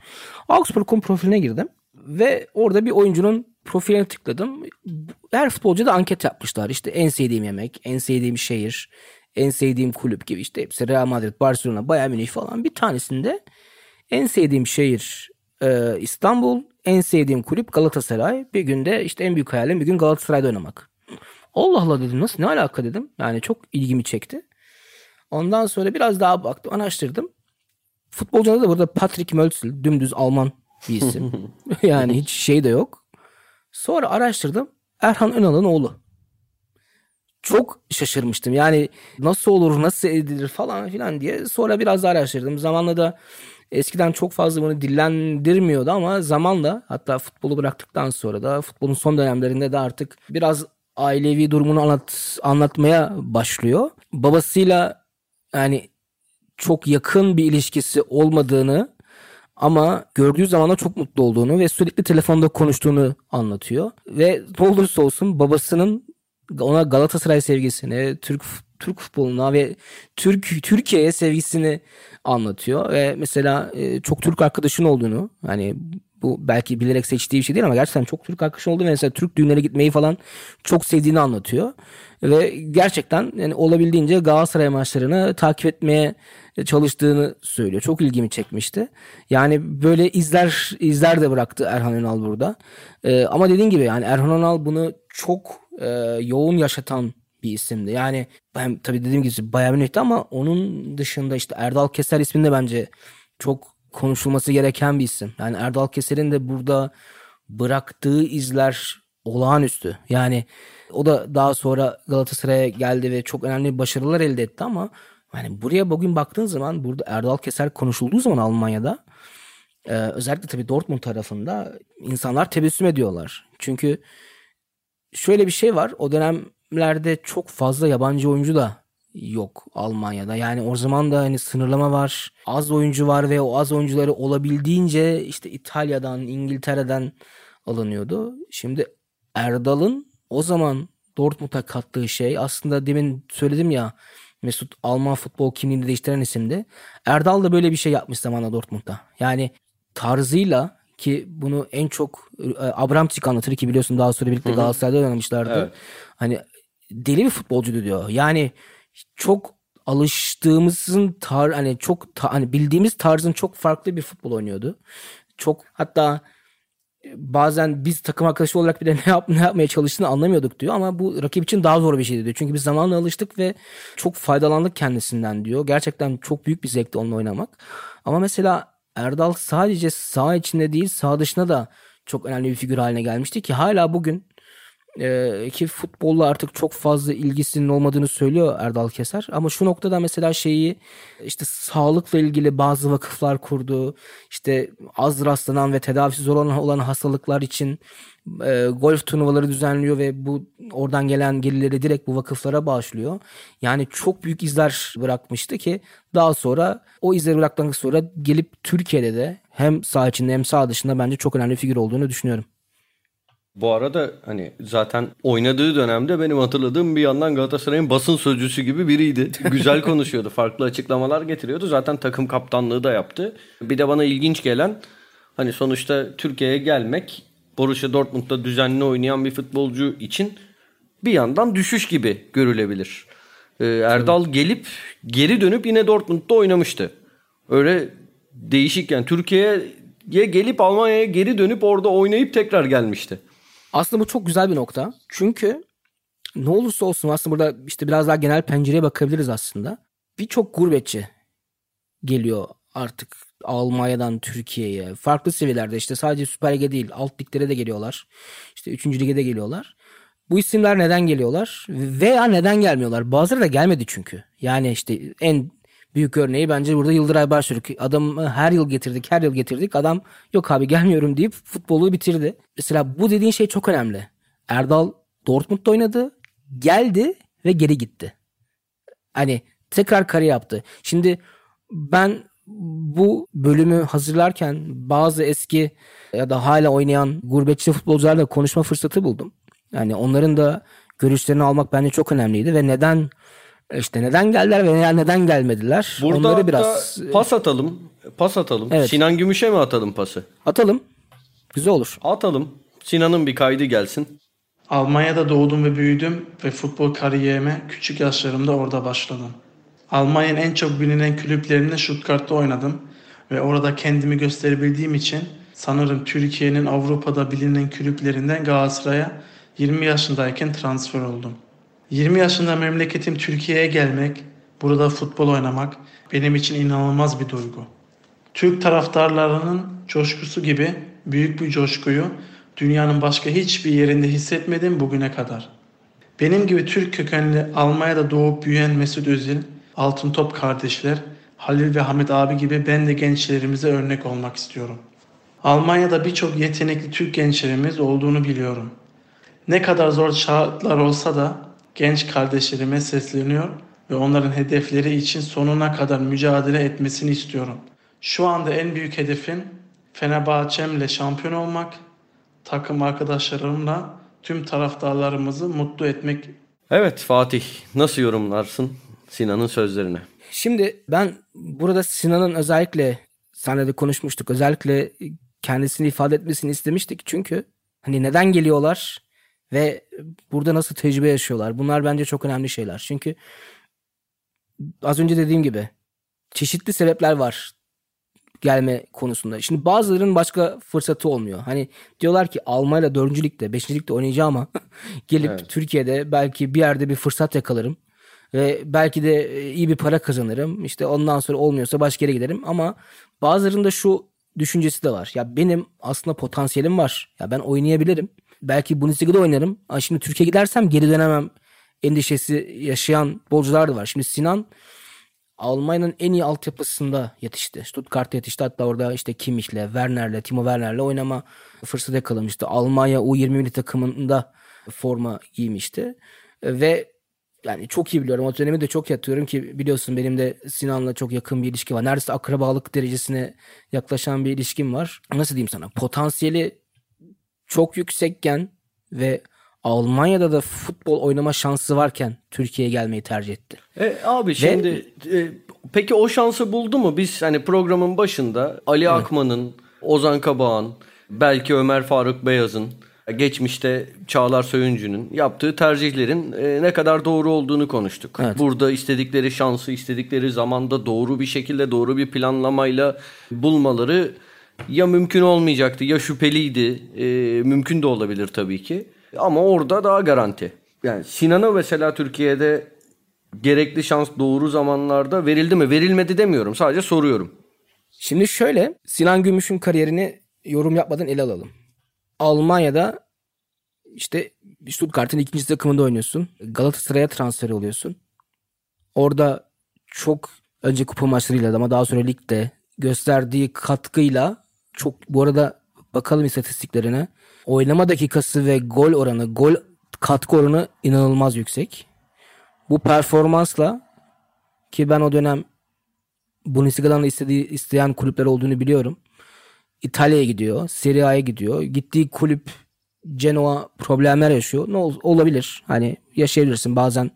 Augsburg'un profiline girdim. Ve orada bir oyuncunun profiline tıkladım. Her futbolcu da anket yapmışlar. İşte en sevdiğim yemek, en sevdiğim şehir, en sevdiğim kulüp gibi işte hepsi Real Madrid, Barcelona, Bayern Münih falan. Bir tanesinde en sevdiğim şehir e, İstanbul, en sevdiğim kulüp Galatasaray. Bir günde işte en büyük hayalim bir gün Galatasaray'da oynamak. Allah Allah dedim nasıl ne alaka dedim. Yani çok ilgimi çekti. Ondan sonra biraz daha baktım, araştırdım. Futbolcu adı da burada Patrick Mölzel, dümdüz Alman bir isim. [LAUGHS] yani hiç şey de yok. Sonra araştırdım. Erhan Önal'ın oğlu. Çok şaşırmıştım. Yani nasıl olur, nasıl edilir falan filan diye. Sonra biraz daha araştırdım. Zamanla da eskiden çok fazla bunu dillendirmiyordu ama zamanla hatta futbolu bıraktıktan sonra da futbolun son dönemlerinde de artık biraz ailevi durumunu anlat, anlatmaya başlıyor. Babasıyla yani çok yakın bir ilişkisi olmadığını ama gördüğü zaman da çok mutlu olduğunu ve sürekli telefonda konuştuğunu anlatıyor. Ve ne olursa olsun babasının ona Galatasaray sevgisini, Türk Türk futboluna ve Türk Türkiye'ye sevgisini anlatıyor ve mesela e, çok Türk arkadaşın olduğunu hani bu belki bilerek seçtiği bir şey değil ama gerçekten çok Türk arkadaşın olduğunu ve mesela Türk düğünlere gitmeyi falan çok sevdiğini anlatıyor. Ve gerçekten yani olabildiğince Galatasaray maçlarını takip etmeye çalıştığını söylüyor. Çok ilgimi çekmişti. Yani böyle izler izler de bıraktı Erhan Önal burada. Ee, ama dediğin gibi yani Erhan Önal bunu çok e, yoğun yaşatan bir isimdi. Yani ben tabii dediğim gibi Bayern Münih'ti ama onun dışında işte Erdal Keser isminde bence çok konuşulması gereken bir isim. Yani Erdal Keser'in de burada bıraktığı izler olağanüstü. Yani o da daha sonra Galatasaray'a geldi ve çok önemli başarılar elde etti ama yani buraya bugün baktığın zaman burada Erdal Keser konuşulduğu zaman Almanya'da e, özellikle tabii Dortmund tarafında insanlar tebessüm ediyorlar. Çünkü şöyle bir şey var. O dönemlerde çok fazla yabancı oyuncu da yok Almanya'da. Yani o zaman da hani sınırlama var. Az oyuncu var ve o az oyuncuları olabildiğince işte İtalya'dan, İngiltere'den alınıyordu. Şimdi Erdal'ın o zaman Dortmund'a kattığı şey aslında demin söyledim ya Mesut Alman futbol kimliğini değiştiren isimdi. Erdal da böyle bir şey yapmış zamanla Dortmund'da. Yani tarzıyla ki bunu en çok e, Abramczyk anlatır ki biliyorsun daha sonra birlikte Galatasaray'da oynamışlardı. Evet. Hani deli bir futbolcuydu diyor. Yani çok alıştığımızın tar hani çok ta- hani bildiğimiz tarzın çok farklı bir futbol oynuyordu. Çok hatta bazen biz takım arkadaşı olarak bile [LAUGHS] ne, yap, ne yapmaya çalıştığını anlamıyorduk diyor ama bu rakip için daha zor bir şeydi diyor. Çünkü biz zamanla alıştık ve çok faydalandık kendisinden diyor. Gerçekten çok büyük bir zevkti onunla oynamak. Ama mesela Erdal sadece sağ içinde değil sağ dışında da çok önemli bir figür haline gelmişti ki hala bugün e, ki futbolla artık çok fazla ilgisinin olmadığını söylüyor Erdal Keser. Ama şu noktada mesela şeyi işte sağlıkla ilgili bazı vakıflar kurdu. İşte az rastlanan ve tedavisi zor olan, hastalıklar için e, golf turnuvaları düzenliyor ve bu oradan gelen gelirleri direkt bu vakıflara bağışlıyor. Yani çok büyük izler bırakmıştı ki daha sonra o izleri bıraktıktan sonra gelip Türkiye'de de hem sağ içinde hem sağ dışında bence çok önemli figür olduğunu düşünüyorum. Bu arada hani zaten oynadığı dönemde benim hatırladığım bir yandan Galatasaray'ın basın sözcüsü gibi biriydi. [LAUGHS] Güzel konuşuyordu. Farklı açıklamalar getiriyordu. Zaten takım kaptanlığı da yaptı. Bir de bana ilginç gelen hani sonuçta Türkiye'ye gelmek Borussia Dortmund'da düzenli oynayan bir futbolcu için bir yandan düşüş gibi görülebilir. Ee, Erdal gelip geri dönüp yine Dortmund'da oynamıştı. Öyle değişik yani Türkiye'ye gelip Almanya'ya geri dönüp orada oynayıp tekrar gelmişti. Aslında bu çok güzel bir nokta. Çünkü ne olursa olsun aslında burada işte biraz daha genel pencereye bakabiliriz aslında. Birçok gurbetçi geliyor artık Almanya'dan Türkiye'ye. Farklı seviyelerde işte sadece Süper Lig'e değil alt liglere de geliyorlar. İşte 3. lige de geliyorlar. Bu isimler neden geliyorlar veya neden gelmiyorlar? Bazıları da gelmedi çünkü. Yani işte en büyük örneği bence burada Yıldıray Baştürk. Adamı her yıl getirdik, her yıl getirdik. Adam yok abi gelmiyorum deyip futbolu bitirdi. Mesela bu dediğin şey çok önemli. Erdal Dortmund'da oynadı, geldi ve geri gitti. Hani tekrar kare yaptı. Şimdi ben bu bölümü hazırlarken bazı eski ya da hala oynayan gurbetçi futbolcularla konuşma fırsatı buldum. Yani onların da görüşlerini almak bence çok önemliydi ve neden işte neden geldiler ve neden gelmediler? Burada Onları biraz pas atalım. Pas atalım. Evet. Sinan Gümüş'e mi atalım pası? atalım. Güzel olur. Atalım. Sinan'ın bir kaydı gelsin. Almanya'da doğdum ve büyüdüm ve futbol kariyerime küçük yaşlarımda orada başladım. Almanya'nın en çok bilinen kulüplerinde Stuttgart'ta oynadım ve orada kendimi gösterebildiğim için sanırım Türkiye'nin Avrupa'da bilinen kulüplerinden Galatasaray'a 20 yaşındayken transfer oldum. 20 yaşında memleketim Türkiye'ye gelmek, burada futbol oynamak benim için inanılmaz bir duygu. Türk taraftarlarının coşkusu gibi büyük bir coşkuyu dünyanın başka hiçbir yerinde hissetmedim bugüne kadar. Benim gibi Türk kökenli Almanya'da doğup büyüyen Mesut Özil, Altın Top kardeşler, Halil ve Hamit abi gibi ben de gençlerimize örnek olmak istiyorum. Almanya'da birçok yetenekli Türk gençlerimiz olduğunu biliyorum. Ne kadar zor şartlar olsa da genç kardeşlerime sesleniyor ve onların hedefleri için sonuna kadar mücadele etmesini istiyorum. Şu anda en büyük hedefim Fenerbahçemle şampiyon olmak, takım arkadaşlarımla tüm taraftarlarımızı mutlu etmek Evet Fatih nasıl yorumlarsın Sinan'ın sözlerini? Şimdi ben burada Sinan'ın özellikle senle de konuşmuştuk. Özellikle kendisini ifade etmesini istemiştik. Çünkü hani neden geliyorlar ve burada nasıl tecrübe yaşıyorlar? Bunlar bence çok önemli şeyler. Çünkü az önce dediğim gibi çeşitli sebepler var gelme konusunda. Şimdi bazılarının başka fırsatı olmuyor. Hani diyorlar ki Almanya 4. ligde 5. ligde oynayacağım ama [LAUGHS] gelip Evet. Türkiye'de belki bir yerde bir fırsat yakalarım. Ve belki de iyi bir para kazanırım. İşte ondan sonra olmuyorsa başka yere giderim. Ama bazılarında şu düşüncesi de var. Ya benim aslında potansiyelim var. Ya ben oynayabilirim. Belki Bundesliga'da oynarım. Ama şimdi Türkiye'ye gidersem geri dönemem endişesi yaşayan bolcular da var. Şimdi Sinan Almanya'nın en iyi altyapısında yetişti. Stuttgart'ta yetişti. Hatta orada işte Kimmich'le, Werner'le, Timo Werner'le oynama fırsatı yakalamıştı. Almanya U20 milli takımında forma giymişti. Ve yani çok iyi biliyorum. O dönemi de çok yatıyorum ki biliyorsun benim de Sinan'la çok yakın bir ilişki var. Neredeyse akrabalık derecesine yaklaşan bir ilişkim var. Nasıl diyeyim sana? Potansiyeli çok yüksekken ve Almanya'da da futbol oynama şansı varken Türkiye'ye gelmeyi tercih etti. E, abi şimdi e, peki o şansı buldu mu? Biz hani programın başında Ali Akman'ın, Ozan Kabağan, belki Ömer Faruk Beyaz'ın, geçmişte Çağlar Söyüncü'nün yaptığı tercihlerin e, ne kadar doğru olduğunu konuştuk. Evet. Burada istedikleri şansı istedikleri zamanda doğru bir şekilde doğru bir planlamayla bulmaları ya mümkün olmayacaktı ya şüpheliydi. E, mümkün de olabilir tabii ki. Ama orada daha garanti. Yani Sinan'a mesela Türkiye'de gerekli şans doğru zamanlarda verildi mi? Verilmedi demiyorum. Sadece soruyorum. Şimdi şöyle Sinan Gümüş'ün kariyerini yorum yapmadan ele alalım. Almanya'da işte Stuttgart'ın ikinci takımında oynuyorsun. Galatasaray'a transfer oluyorsun. Orada çok önce kupa maçlarıyla ama daha sonra ligde gösterdiği katkıyla çok bu arada bakalım istatistiklerine. Oynama dakikası ve gol oranı, gol katkı oranı inanılmaz yüksek. Bu performansla ki ben o dönem Bundesliga'dan da istediği, isteyen kulüpler olduğunu biliyorum. İtalya'ya gidiyor, Serie A'ya gidiyor. Gittiği kulüp Genoa problemler yaşıyor. Ne ol- olabilir? Hani yaşayabilirsin bazen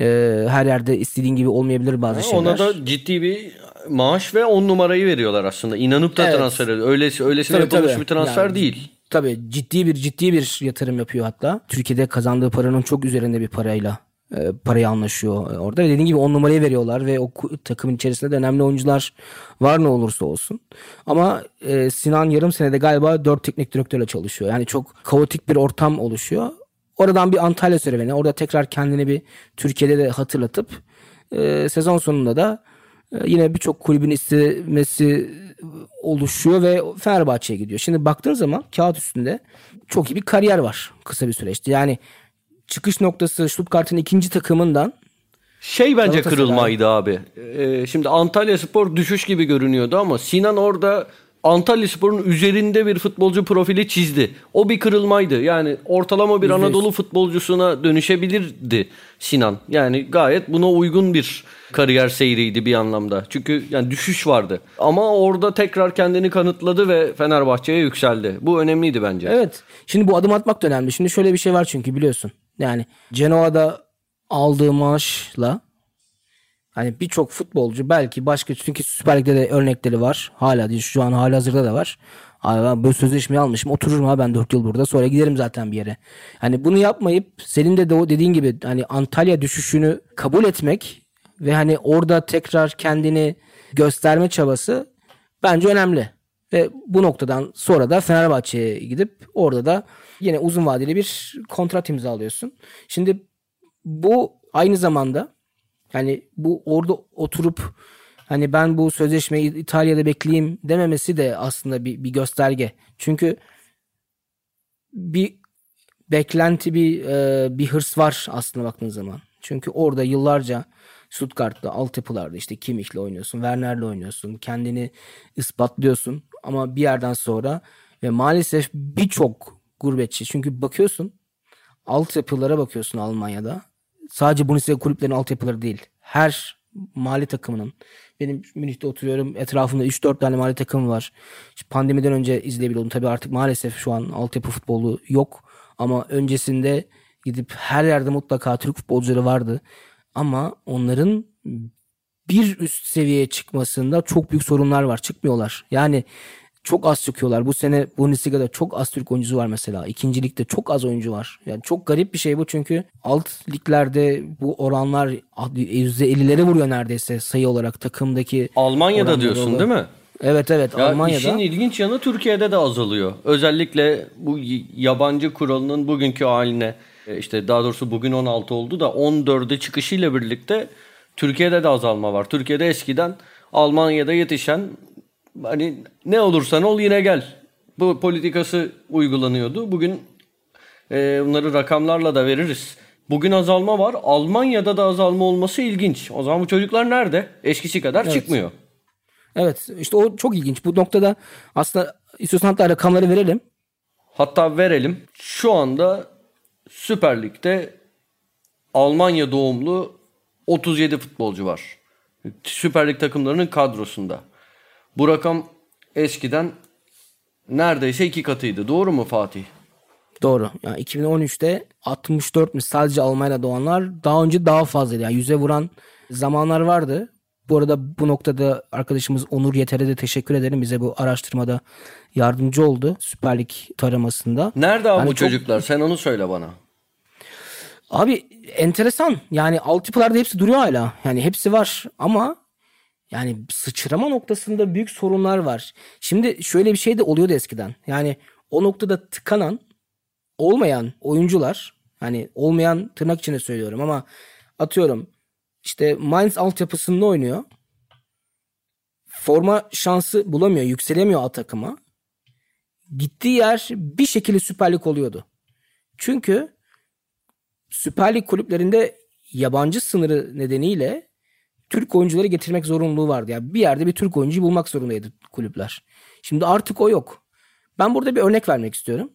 e, her yerde istediğin gibi olmayabilir bazı şeyler. Ona da ciddi bir maaş ve 10 numarayı veriyorlar aslında. İnanıp da Evet. transfer ediyor. Öylesi, öylesine Tabii, yapılmış tabii. bir transfer Yani değil. Tabii ciddi bir ciddi bir yatırım yapıyor hatta. Türkiye'de kazandığı paranın çok üzerinde bir parayla e, parayı anlaşıyor orada. Ve dediğim gibi 10 numarayı veriyorlar ve o takımın içerisinde de önemli oyuncular var ne olursa olsun. Ama e, Sinan yarım senede galiba 4 teknik direktörle çalışıyor. Yani çok kaotik bir ortam oluşuyor. Oradan bir Antalya serüveni. Orada tekrar kendini bir Türkiye'de de hatırlatıp e, sezon sonunda da e, yine birçok kulübün istemesi oluşuyor ve Fenerbahçe'ye gidiyor. Şimdi baktığın zaman kağıt üstünde çok iyi bir kariyer var kısa bir süreçte. Yani çıkış noktası Stuttgart'ın ikinci takımından Şey bence kırılmaydı abi. Ee, şimdi Antalya Spor düşüş gibi görünüyordu ama Sinan orada Antalya Spor'un üzerinde bir futbolcu profili çizdi. O bir kırılmaydı. Yani ortalama bir Anadolu futbolcusuna dönüşebilirdi Sinan. Yani gayet buna uygun bir kariyer seyriydi bir anlamda. Çünkü yani düşüş vardı. Ama orada tekrar kendini kanıtladı ve Fenerbahçe'ye yükseldi. Bu önemliydi bence. Evet. Şimdi bu adım atmak da önemli. Şimdi şöyle bir şey var çünkü biliyorsun. Yani Genoa'da aldığı maaşla hani birçok futbolcu belki başka çünkü Süper Lig'de de örnekleri var. Hala şu an hala hazırda da var. Abi ben böyle sözleşmeyi almışım otururum ha ben 4 yıl burada sonra giderim zaten bir yere. Hani bunu yapmayıp senin de, de dediğin gibi hani Antalya düşüşünü kabul etmek ve hani orada tekrar kendini gösterme çabası bence önemli. Ve bu noktadan sonra da Fenerbahçe'ye gidip orada da yine uzun vadeli bir kontrat imzalıyorsun. Şimdi bu aynı zamanda yani bu orada oturup hani ben bu sözleşmeyi İtalya'da bekleyeyim dememesi de aslında bir, bir gösterge. Çünkü bir beklenti bir e, bir hırs var aslında baktığın zaman. Çünkü orada yıllarca Stuttgart'ta altyapılarda işte Kimmich'le oynuyorsun, Werner'le oynuyorsun, kendini ispatlıyorsun ama bir yerden sonra ve maalesef birçok gurbetçi çünkü bakıyorsun altyapılara bakıyorsun Almanya'da. Sadece Bundesliga kulüplerinin altyapıları değil. Her mali takımının benim Münih'te oturuyorum. Etrafımda 3-4 tane mali takım var. İşte pandemiden önce izleyebiliyordum. Tabii artık maalesef şu an altyapı futbolu yok. Ama öncesinde gidip her yerde mutlaka Türk futbolcuları vardı. Ama onların bir üst seviyeye çıkmasında çok büyük sorunlar var. Çıkmıyorlar. Yani çok az çıkıyorlar. Bu sene Bundesliga'da çok az Türk oyuncusu var mesela. İkinci ligde çok az oyuncu var. Yani çok garip bir şey bu çünkü alt liglerde bu oranlar %50'lere vuruyor neredeyse sayı olarak takımdaki Almanya'da diyorsun değil mi? Evet evet Ya Almanya'da. işin ilginç yanı Türkiye'de de azalıyor. Özellikle bu yabancı kuralının bugünkü haline e, işte daha doğrusu bugün 16 oldu da 14'e çıkışıyla birlikte Türkiye'de de azalma var. Türkiye'de eskiden Almanya'da yetişen hani ne olursan ol yine gel. Bu politikası uygulanıyordu. Bugün e, bunları rakamlarla da veririz. Bugün azalma var. Almanya'da da azalma olması ilginç. O zaman bu çocuklar nerede? Eskisi kadar çıkmıyor. Evet işte o çok ilginç. Bu noktada aslında istiyorsan hatta rakamları verelim. Hatta verelim. Şu anda Süper Lig'de Almanya doğumlu 37 futbolcu var. Süper Lig takımlarının kadrosunda. Bu rakam eskiden neredeyse iki katıydı. Doğru mu Fatih? Doğru. Yani 2013'te 64'müş sadece Almanya'da doğanlar. Daha önce daha fazlaydı. Yani yüze vuran zamanlar vardı. Bu arada bu noktada arkadaşımız Onur Yeter'e de teşekkür ederim. Bize bu araştırmada yardımcı oldu. Süper Lig taramasında. Nerede abi Yani bu çok- çocuklar? Sen onu söyle bana. Abi enteresan. Yani altyapılarda hepsi duruyor hala. Yani hepsi var ama yani sıçrama noktasında büyük sorunlar var. Şimdi şöyle bir şey de oluyordu eskiden. Yani o noktada tıkanan olmayan oyuncular hani olmayan tırnak içinde söylüyorum ama atıyorum işte Mainz altyapısında oynuyor. Forma şansı bulamıyor, yükselemiyor A takıma. Gittiği yer bir şekilde Süper Lig oluyordu. Çünkü Süper Lig kulüplerinde yabancı sınırı nedeniyle Türk oyuncuları getirmek zorunluluğu vardı. Yani bir yerde bir Türk oyuncuyu bulmak zorundaydı kulüpler. Şimdi artık o yok. Ben burada bir örnek vermek istiyorum.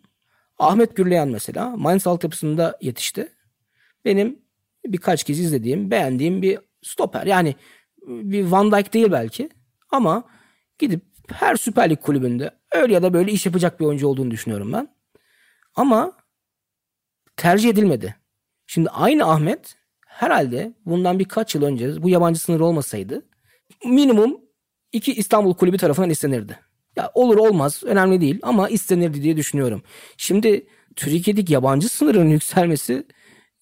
Ahmet Gürleyen mesela Mainz altyapısında yetişti. Benim birkaç kez izlediğim, beğendiğim bir stoper. Yani bir Van Dijk değil belki ama gidip her Süper Lig kulübünde öyle ya da böyle iş yapacak bir oyuncu olduğunu düşünüyorum ben. Ama tercih edilmedi. Şimdi aynı Ahmet herhalde bundan birkaç yıl önce bu yabancı sınır olmasaydı minimum iki İstanbul kulübü tarafından istenirdi. Ya olur olmaz önemli değil ama istenirdi diye düşünüyorum. Şimdi Türkiye'deki yabancı sınırının yükselmesi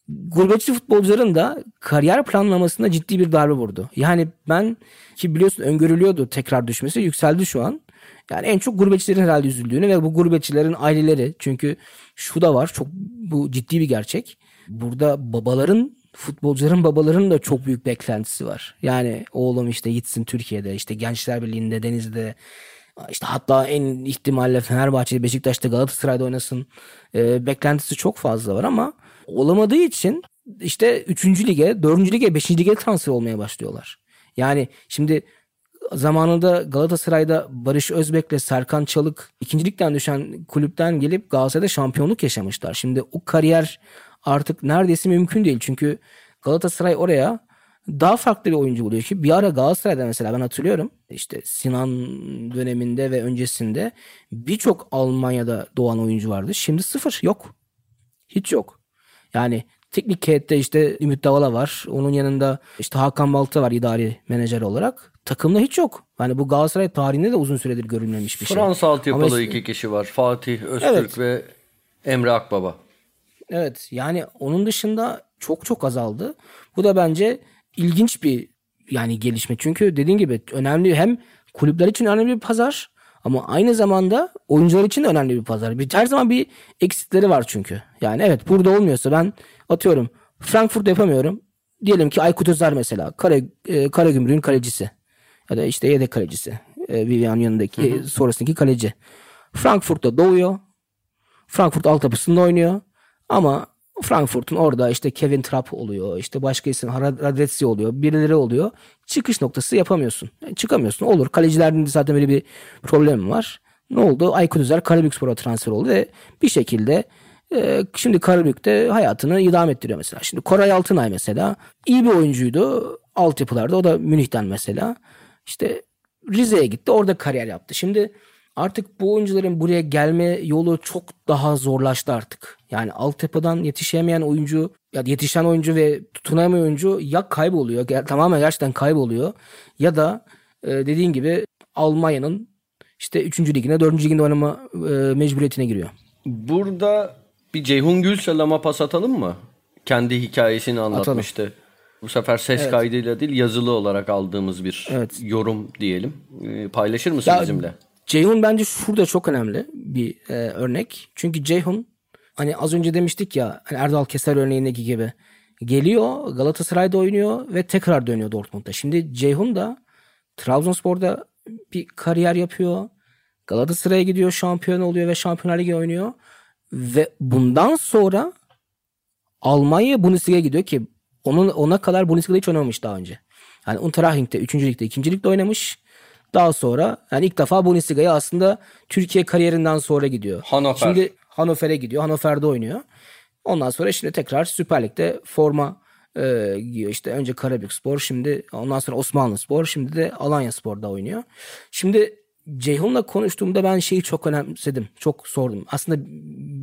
gurbetçi futbolcuların da kariyer planlamasına ciddi bir darbe vurdu. Yani ben ki biliyorsun öngörülüyordu tekrar düşmesi yükseldi şu an. Yani en çok gurbetçilerin herhalde üzüldüğünü ve bu gurbetçilerin aileleri çünkü şu da var çok bu ciddi bir gerçek. Burada babaların futbolcuların babalarının da çok büyük beklentisi var. Yani oğlum işte gitsin Türkiye'de işte Gençler Birliği'nde Denizli'de işte hatta en ihtimalle Fenerbahçe'de Beşiktaş'ta Galatasaray'da oynasın e, beklentisi çok fazla var ama olamadığı için işte 3. lige, 4. lige, 5. lige transfer olmaya başlıyorlar. Yani şimdi zamanında Galatasaray'da Barış Özbek'le Serkan Çalık ikincilikten düşen kulüpten gelip Galatasaray'da şampiyonluk yaşamışlar. Şimdi o kariyer artık neredeyse mümkün değil. Çünkü Galatasaray oraya daha farklı bir oyuncu buluyor ki bir ara Galatasaray'da mesela ben hatırlıyorum işte Sinan döneminde ve öncesinde birçok Almanya'da doğan oyuncu vardı. Şimdi sıfır yok. Hiç yok. Yani teknik heyette işte Ümit Davala var. Onun yanında işte Hakan Balta var idari menajer olarak. Takımda hiç yok. Yani bu Galatasaray tarihinde de uzun süredir görülmemiş bir şey. Fransa altyapılı işte- iki kişi var. Fatih Öztürk Evet. ve Emre Akbaba. Evet yani onun dışında çok çok azaldı. Bu da bence ilginç bir yani gelişme. Çünkü dediğin gibi önemli hem kulüpler için önemli bir pazar ama aynı zamanda oyuncular için de önemli bir pazar. Bir, her zaman bir eksikleri var çünkü. Yani evet burada olmuyorsa ben atıyorum Frankfurt yapamıyorum. Diyelim ki Aykut Özer mesela Kara, e, Karagümrük'ün kalecisi ya da işte yedek kalecisi. E, Vivian yanındaki sonrasındaki kaleci. Frankfurt'ta doğuyor. Frankfurt altyapısında oynuyor. Ama Frankfurt'un orada işte Kevin Trapp oluyor. işte başka isim Radetsi oluyor. Birileri oluyor. Çıkış noktası yapamıyorsun. Yani çıkamıyorsun. Olur. Kalecilerin zaten böyle bir problemi var. Ne oldu? Aykut Özer Karabükspor'a transfer oldu ve bir şekilde e, şimdi Karabük'te hayatını idame ettiriyor mesela. Şimdi Koray Altınay mesela iyi bir oyuncuydu altyapılarda. O da Münih'ten mesela. İşte Rize'ye gitti. Orada kariyer yaptı. Şimdi artık bu oyuncuların buraya gelme yolu çok daha zorlaştı artık. Yani altyapıdan yetişemeyen oyuncu ya yetişen oyuncu ve tutunamayan oyuncu ya kayboluyor. ger- Tamamen gerçekten kayboluyor. Ya da e, dediğin gibi Almanya'nın işte 3. ligine 4. liginde oynama e, mecburiyetine giriyor. Burada bir Ceyhun Gülselam'a pas atalım mı? Kendi hikayesini anlatmıştı. Bu sefer ses kaydıyla değil yazılı olarak aldığımız bir Evet. yorum diyelim. Ee, paylaşır mısın Ya, bizimle? Ceyhun bence şurada çok önemli bir e, örnek. Çünkü Ceyhun hani az önce demiştik ya hani Erdal Keser örneğindeki gibi geliyor Galatasaray'da oynuyor ve tekrar dönüyor Dortmund'a. Şimdi Ceyhun da Trabzonspor'da bir kariyer yapıyor. Galatasaray'a gidiyor, şampiyon oluyor ve Şampiyonlar Ligi oynuyor. Ve bundan sonra Almanya Bundesliga'ya gidiyor ki onun ona kadar Bundesliga'da hiç oynamamış daha önce. Yani Unterhaching'de 3. ligde 2. ligde oynamış. Daha sonra yani ilk defa Bundesliga'ya aslında Türkiye kariyerinden sonra gidiyor. Hannover. Şimdi Hannover'e gidiyor. Hannover'de oynuyor. Ondan sonra şimdi tekrar Süper Lig'de forma e, giyiyor. İşte önce Karabük Spor, şimdi ondan sonra Osmanlı Spor, şimdi de Alanya Spor'da oynuyor. Şimdi Ceyhun'la konuştuğumda ben şeyi çok önemsedim. Çok sordum. Aslında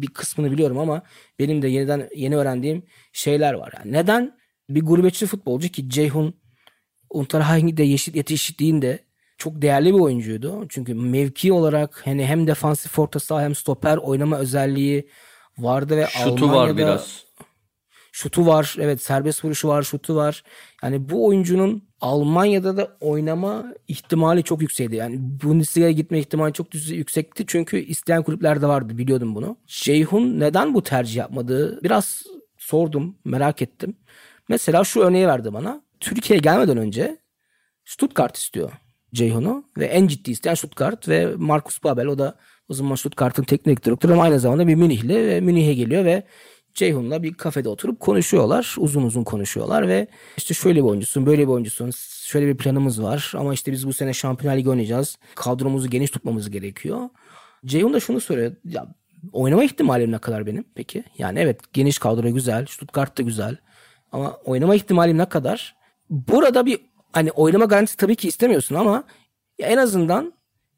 bir kısmını biliyorum ama benim de yeniden yeni öğrendiğim şeyler var. Yani neden bir gurbetçi futbolcu ki Ceyhun Unterhaching'de yetiştiğinde çok değerli bir oyuncuydu. Çünkü mevki olarak hani hem defansif orta saha hem stoper oynama özelliği vardı ve Şutu Almanya'da var biraz. şutu var. Evet serbest vuruşu var, şutu var. Yani bu oyuncunun Almanya'da da oynama ihtimali çok yüksekti. Yani Bundesliga'ya gitme ihtimali çok yüksekti. Çünkü isteyen kulüpler de vardı biliyordum bunu. Ceyhun neden bu tercih yapmadı? Biraz sordum, merak ettim. Mesela şu örneği verdi bana. Türkiye'ye gelmeden önce Stuttgart istiyor Ceyhun'u ve en ciddi isteyen Stuttgart ve Markus Babel o da o zaman Stuttgart'ın teknik direktörü ama aynı zamanda bir Münihli ve Münih'e geliyor ve Ceyhun'la bir kafede oturup konuşuyorlar. Uzun uzun konuşuyorlar ve işte şöyle bir oyuncusun, böyle bir oyuncusun, şöyle bir planımız var ama işte biz bu sene Şampiyonlar Ligi oynayacağız. Kadromuzu geniş tutmamız gerekiyor. Ceyhun da şunu söylüyor. Ya oynama ihtimalim ne kadar benim peki? Yani evet geniş kadro güzel, Stuttgart da güzel. Ama oynama ihtimalim ne kadar? Burada bir hani oynama garantisi tabii ki istemiyorsun ama ya en azından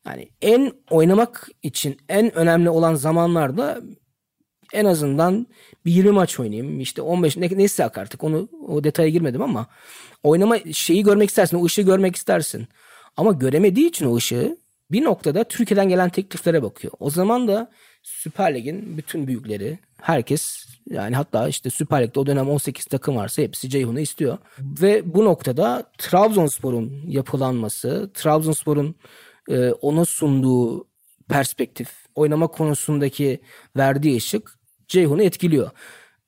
yani en oynamak için en önemli olan zamanlarda en azından bir 20 maç oynayayım. işte 15 ne, neyse artık onu o detaya girmedim ama oynama şeyi görmek istersin. O ışığı görmek istersin. Ama göremediği için o ışığı bir noktada Türkiye'den gelen tekliflere bakıyor. O zaman da Süper Lig'in bütün büyükleri herkes yani hatta işte Süper Lig'de o dönem 18 takım varsa hepsi Ceyhun'u istiyor. Ve bu noktada Trabzonspor'un yapılanması, Trabzonspor'un e, ona sunduğu perspektif, oynama konusundaki verdiği ışık Ceyhun'u etkiliyor.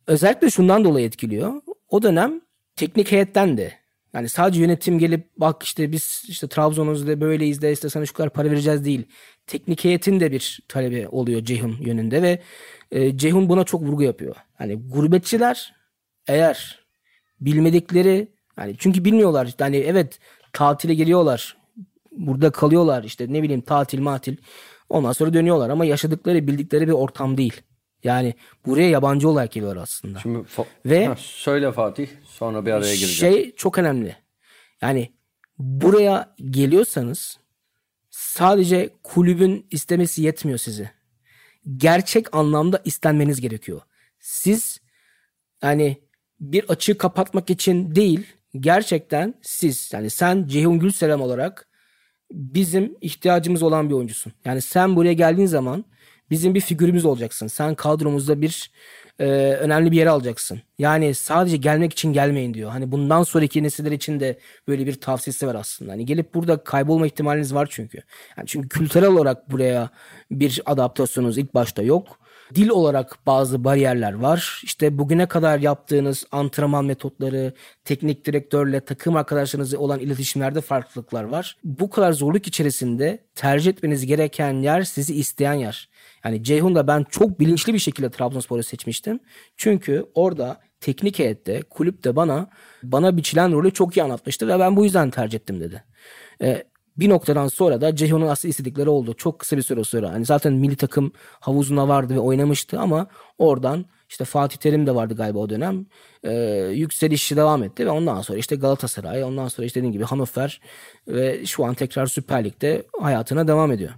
Özellikle şundan dolayı etkiliyor. O dönem teknik heyetten de yani sadece yönetim gelip bak işte biz işte Trabzon'uz da böyleyiz de işte sana şu kadar para vereceğiz değil. Teknik heyetin de bir talebi oluyor Ceyhun yönünde ve e, Ceyhun buna çok vurgu yapıyor. Hani gurbetçiler eğer bilmedikleri yani çünkü bilmiyorlar hani evet tatile geliyorlar burada kalıyorlar işte ne bileyim tatil matil ondan sonra dönüyorlar ama yaşadıkları bildikleri bir ortam değil. Yani buraya yabancı olarak geliyorlar aslında. Şimdi fa- Ve- Ha, söyle Fatih sonra bir araya gireceğim. Şey çok önemli. Yani buraya geliyorsanız sadece kulübün istemesi yetmiyor sizi. Gerçek anlamda istenmeniz gerekiyor. Siz yani bir açığı kapatmak için değil gerçekten siz yani sen Ceyhun Gülselam olarak bizim ihtiyacımız olan bir oyuncusun. Yani sen buraya geldiğin zaman bizim bir figürümüz olacaksın. Sen kadromuzda bir e, önemli bir yere alacaksın. Yani sadece gelmek için gelmeyin diyor. Hani bundan sonraki nesiller için de böyle bir tavsiyesi var aslında. Hani gelip burada kaybolma ihtimaliniz var çünkü. Yani çünkü kültürel olarak buraya bir adaptasyonunuz ilk başta yok. Dil olarak bazı bariyerler var. İşte bugüne kadar yaptığınız antrenman metotları, teknik direktörle takım arkadaşlarınızla olan iletişimlerde farklılıklar var. Bu kadar zorluk içerisinde tercih etmeniz gereken yer sizi isteyen yer. Yani Ceyhun da ben çok bilinçli bir şekilde Trabzonspor'u seçmiştim. Çünkü orada teknik heyette, kulüpte bana bana biçilen rolü çok iyi anlatmıştı ve ben bu yüzden tercih ettim dedi. Ee, bir noktadan sonra da Ceyhun'un aslında istedikleri oldu. Çok kısa bir süre sonra. Hani zaten milli takım havuzuna vardı ve oynamıştı ama oradan işte Fatih Terim de vardı galiba o dönem. Ee, yükselişi devam etti ve ondan sonra işte Galatasaray, ondan sonra işte dediğim gibi Hannover ve şu an tekrar Süper Lig'de hayatına devam ediyor.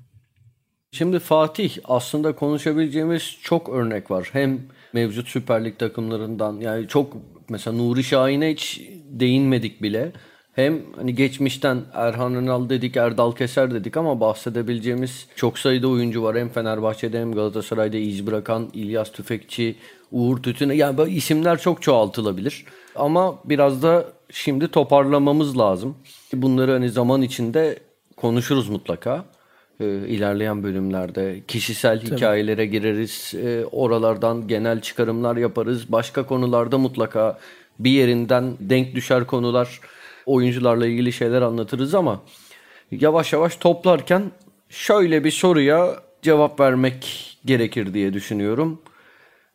Şimdi Fatih aslında konuşabileceğimiz çok örnek var. Hem mevcut Süper Lig takımlarından yani çok mesela Nuri Şahin'e hiç değinmedik bile. Hem hani geçmişten Erhan Önal dedik, Erdal Keser dedik ama bahsedebileceğimiz çok sayıda oyuncu var. Hem Fenerbahçe'de hem Galatasaray'da iz bırakan İlyas Tüfekçi, Uğur Tütün. Yani böyle isimler çok çoğaltılabilir. Ama biraz da şimdi toparlamamız lazım. Bunları hani zaman içinde konuşuruz mutlaka e, ilerleyen bölümlerde kişisel hikayelere gireriz. E, oralardan genel çıkarımlar yaparız. Başka konularda mutlaka bir yerinden denk düşer konular oyuncularla ilgili şeyler anlatırız ama yavaş yavaş toplarken şöyle bir soruya cevap vermek gerekir diye düşünüyorum.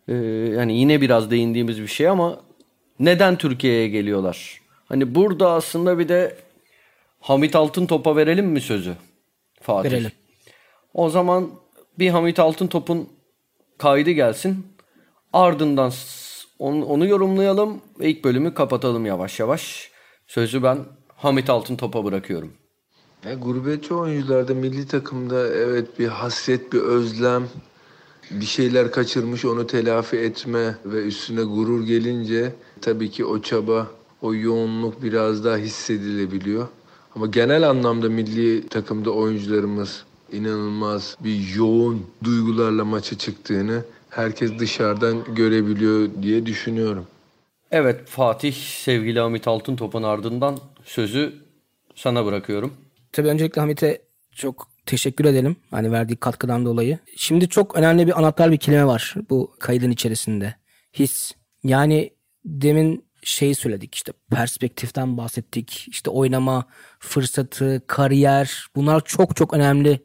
Ee, yani yine biraz değindiğimiz bir şey ama neden Türkiye'ye geliyorlar? Hani burada aslında bir de Hamit Altın Top'a verelim mi sözü? Fatih. Verelim. O zaman bir Hamit Altın Top'un kaydı gelsin. Ardından onu, onu yorumlayalım ve ilk bölümü kapatalım yavaş yavaş. Sözü ben Hamit Altın Top'a bırakıyorum. Ya gurbetçi oyuncularda milli takımda evet bir hasret, bir özlem, bir şeyler kaçırmış onu telafi etme ve üstüne gurur gelince tabii ki o çaba, o yoğunluk biraz daha hissedilebiliyor. Ama genel anlamda milli takımda oyuncularımız inanılmaz bir yoğun duygularla maça çıktığını herkes dışarıdan görebiliyor diye düşünüyorum. Evet Fatih sevgili Hamit Altın Top'un ardından sözü sana bırakıyorum. Tabii öncelikle Hamit'e çok teşekkür edelim. Hani verdiği katkıdan dolayı. Şimdi çok önemli bir anahtar bir kelime var bu kaydın içerisinde. His. Yani demin şey söyledik işte perspektiften bahsettik. İşte oynama fırsatı, kariyer bunlar çok çok önemli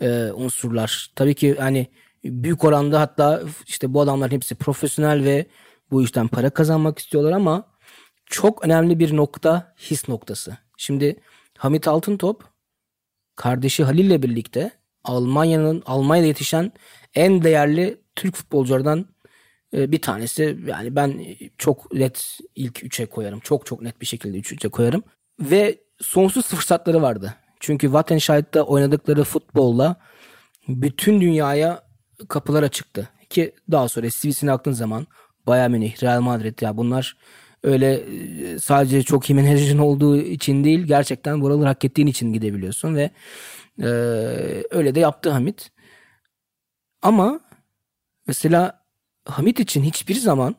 e, unsurlar. Tabii ki hani büyük oranda hatta işte bu adamların hepsi profesyonel ve bu işten para kazanmak istiyorlar ama çok önemli bir nokta his noktası. Şimdi Hamit Altıntop kardeşi Halil'le birlikte Almanya'nın Almanya'da yetişen en değerli Türk futbolculardan bir tanesi. Yani ben çok net ilk üçe koyarım. Çok çok net bir şekilde üç üçe koyarım. Ve sonsuz fırsatları vardı. Çünkü Wattenscheid'de oynadıkları futbolla bütün dünyaya kapılar açıktı. Ki daha sonra CV'sine baktığın zaman Bayern Münih, Real Madrid ya bunlar öyle e, sadece çok iyi menajerin olduğu için değil gerçekten buraları hak ettiğin için gidebiliyorsun ve e, öyle de yaptı Hamit. Ama mesela Hamit için hiçbir zaman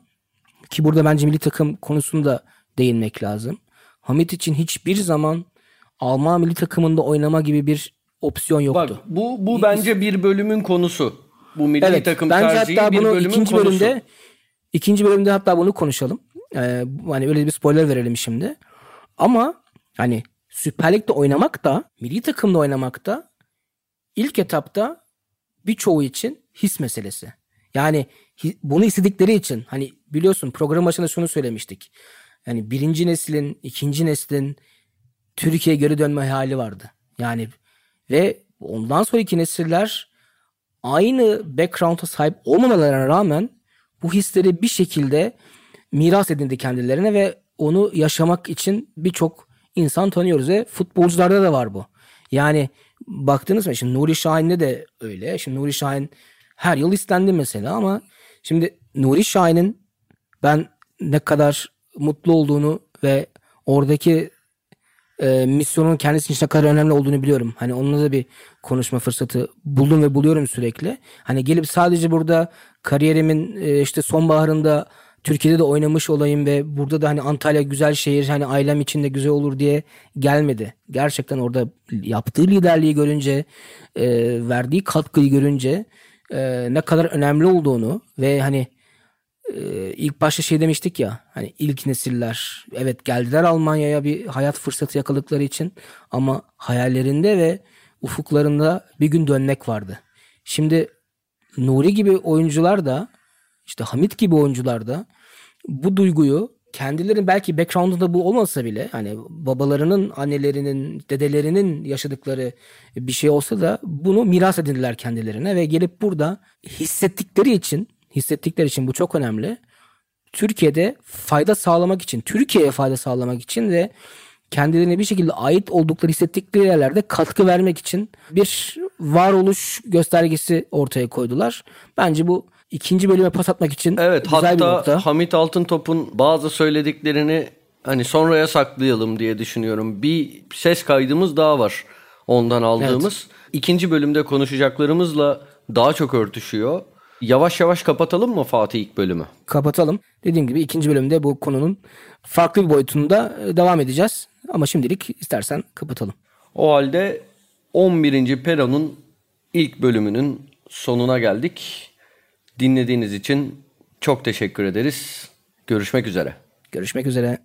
ki burada bence milli takım konusunda değinmek lazım. Hamit için hiçbir zaman Alman milli takımında oynama gibi bir opsiyon yoktu. Bak bu bu bence bir bölümün konusu. Bu milli Evet, takım bence tercihi hatta bir bunu bölümün ikinci konusu. bölümde ikinci bölümde hatta bunu konuşalım. Ee, hani öyle bir spoiler verelim şimdi. Ama hani Süper Lig'de oynamak da milli takımda oynamak da ilk etapta birçoğu için his meselesi. Yani bunu istedikleri için hani biliyorsun program başında şunu söylemiştik. Yani birinci neslin, ikinci neslin Türkiye'ye geri dönme hayali vardı. Yani ve ondan sonraki nesiller aynı background'a sahip olmamalarına rağmen bu hisleri bir şekilde miras edindi kendilerine ve onu yaşamak için birçok insan tanıyoruz ve futbolcularda da var bu. Yani baktınız mı şimdi Nuri Şahin'de de öyle. Şimdi Nuri Şahin her yıl istendi mesela ama şimdi Nuri Şahin'in ben ne kadar mutlu olduğunu ve oradaki e, misyonun kendisi için ne kadar önemli olduğunu biliyorum. Hani onunla da bir konuşma fırsatı buldum ve buluyorum sürekli. Hani gelip sadece burada kariyerimin e, işte sonbaharında Türkiye'de de oynamış olayım ve burada da hani Antalya güzel şehir hani ailem için de güzel olur diye gelmedi. Gerçekten orada yaptığı liderliği görünce e, verdiği katkıyı görünce e, ne kadar önemli olduğunu ve hani e, ilk başta şey demiştik ya hani ilk nesiller evet geldiler Almanya'ya bir hayat fırsatı yakaladıkları için ama hayallerinde ve ufuklarında bir gün dönmek vardı. Şimdi Nuri gibi oyuncular da işte Hamit gibi oyuncular da bu duyguyu kendilerinin belki background'unda bu olmasa bile hani babalarının, annelerinin, dedelerinin yaşadıkları bir şey olsa da bunu miras edindiler kendilerine ve gelip burada hissettikleri için hissettikleri için bu çok önemli. Türkiye'de fayda sağlamak için, Türkiye'ye fayda sağlamak için ve kendilerine bir şekilde ait oldukları hissettikleri yerlerde katkı vermek için bir varoluş göstergesi ortaya koydular. Bence bu ikinci bölüme pas atmak için Evet güzel bir hatta nokta. Hamit Altıntop'un bazı söylediklerini hani sonraya saklayalım diye düşünüyorum. Bir ses kaydımız daha var ondan aldığımız. İkinci bölümde konuşacaklarımızla daha çok örtüşüyor. Yavaş yavaş kapatalım mı Fatih ilk bölümü? Kapatalım. Dediğim gibi ikinci bölümde bu konunun farklı bir boyutunda e, devam edeceğiz. Ama şimdilik istersen kapatalım. O halde 11. Pero'nun ilk bölümünün sonuna geldik. Dinlediğiniz için çok teşekkür ederiz. Görüşmek üzere. Görüşmek üzere.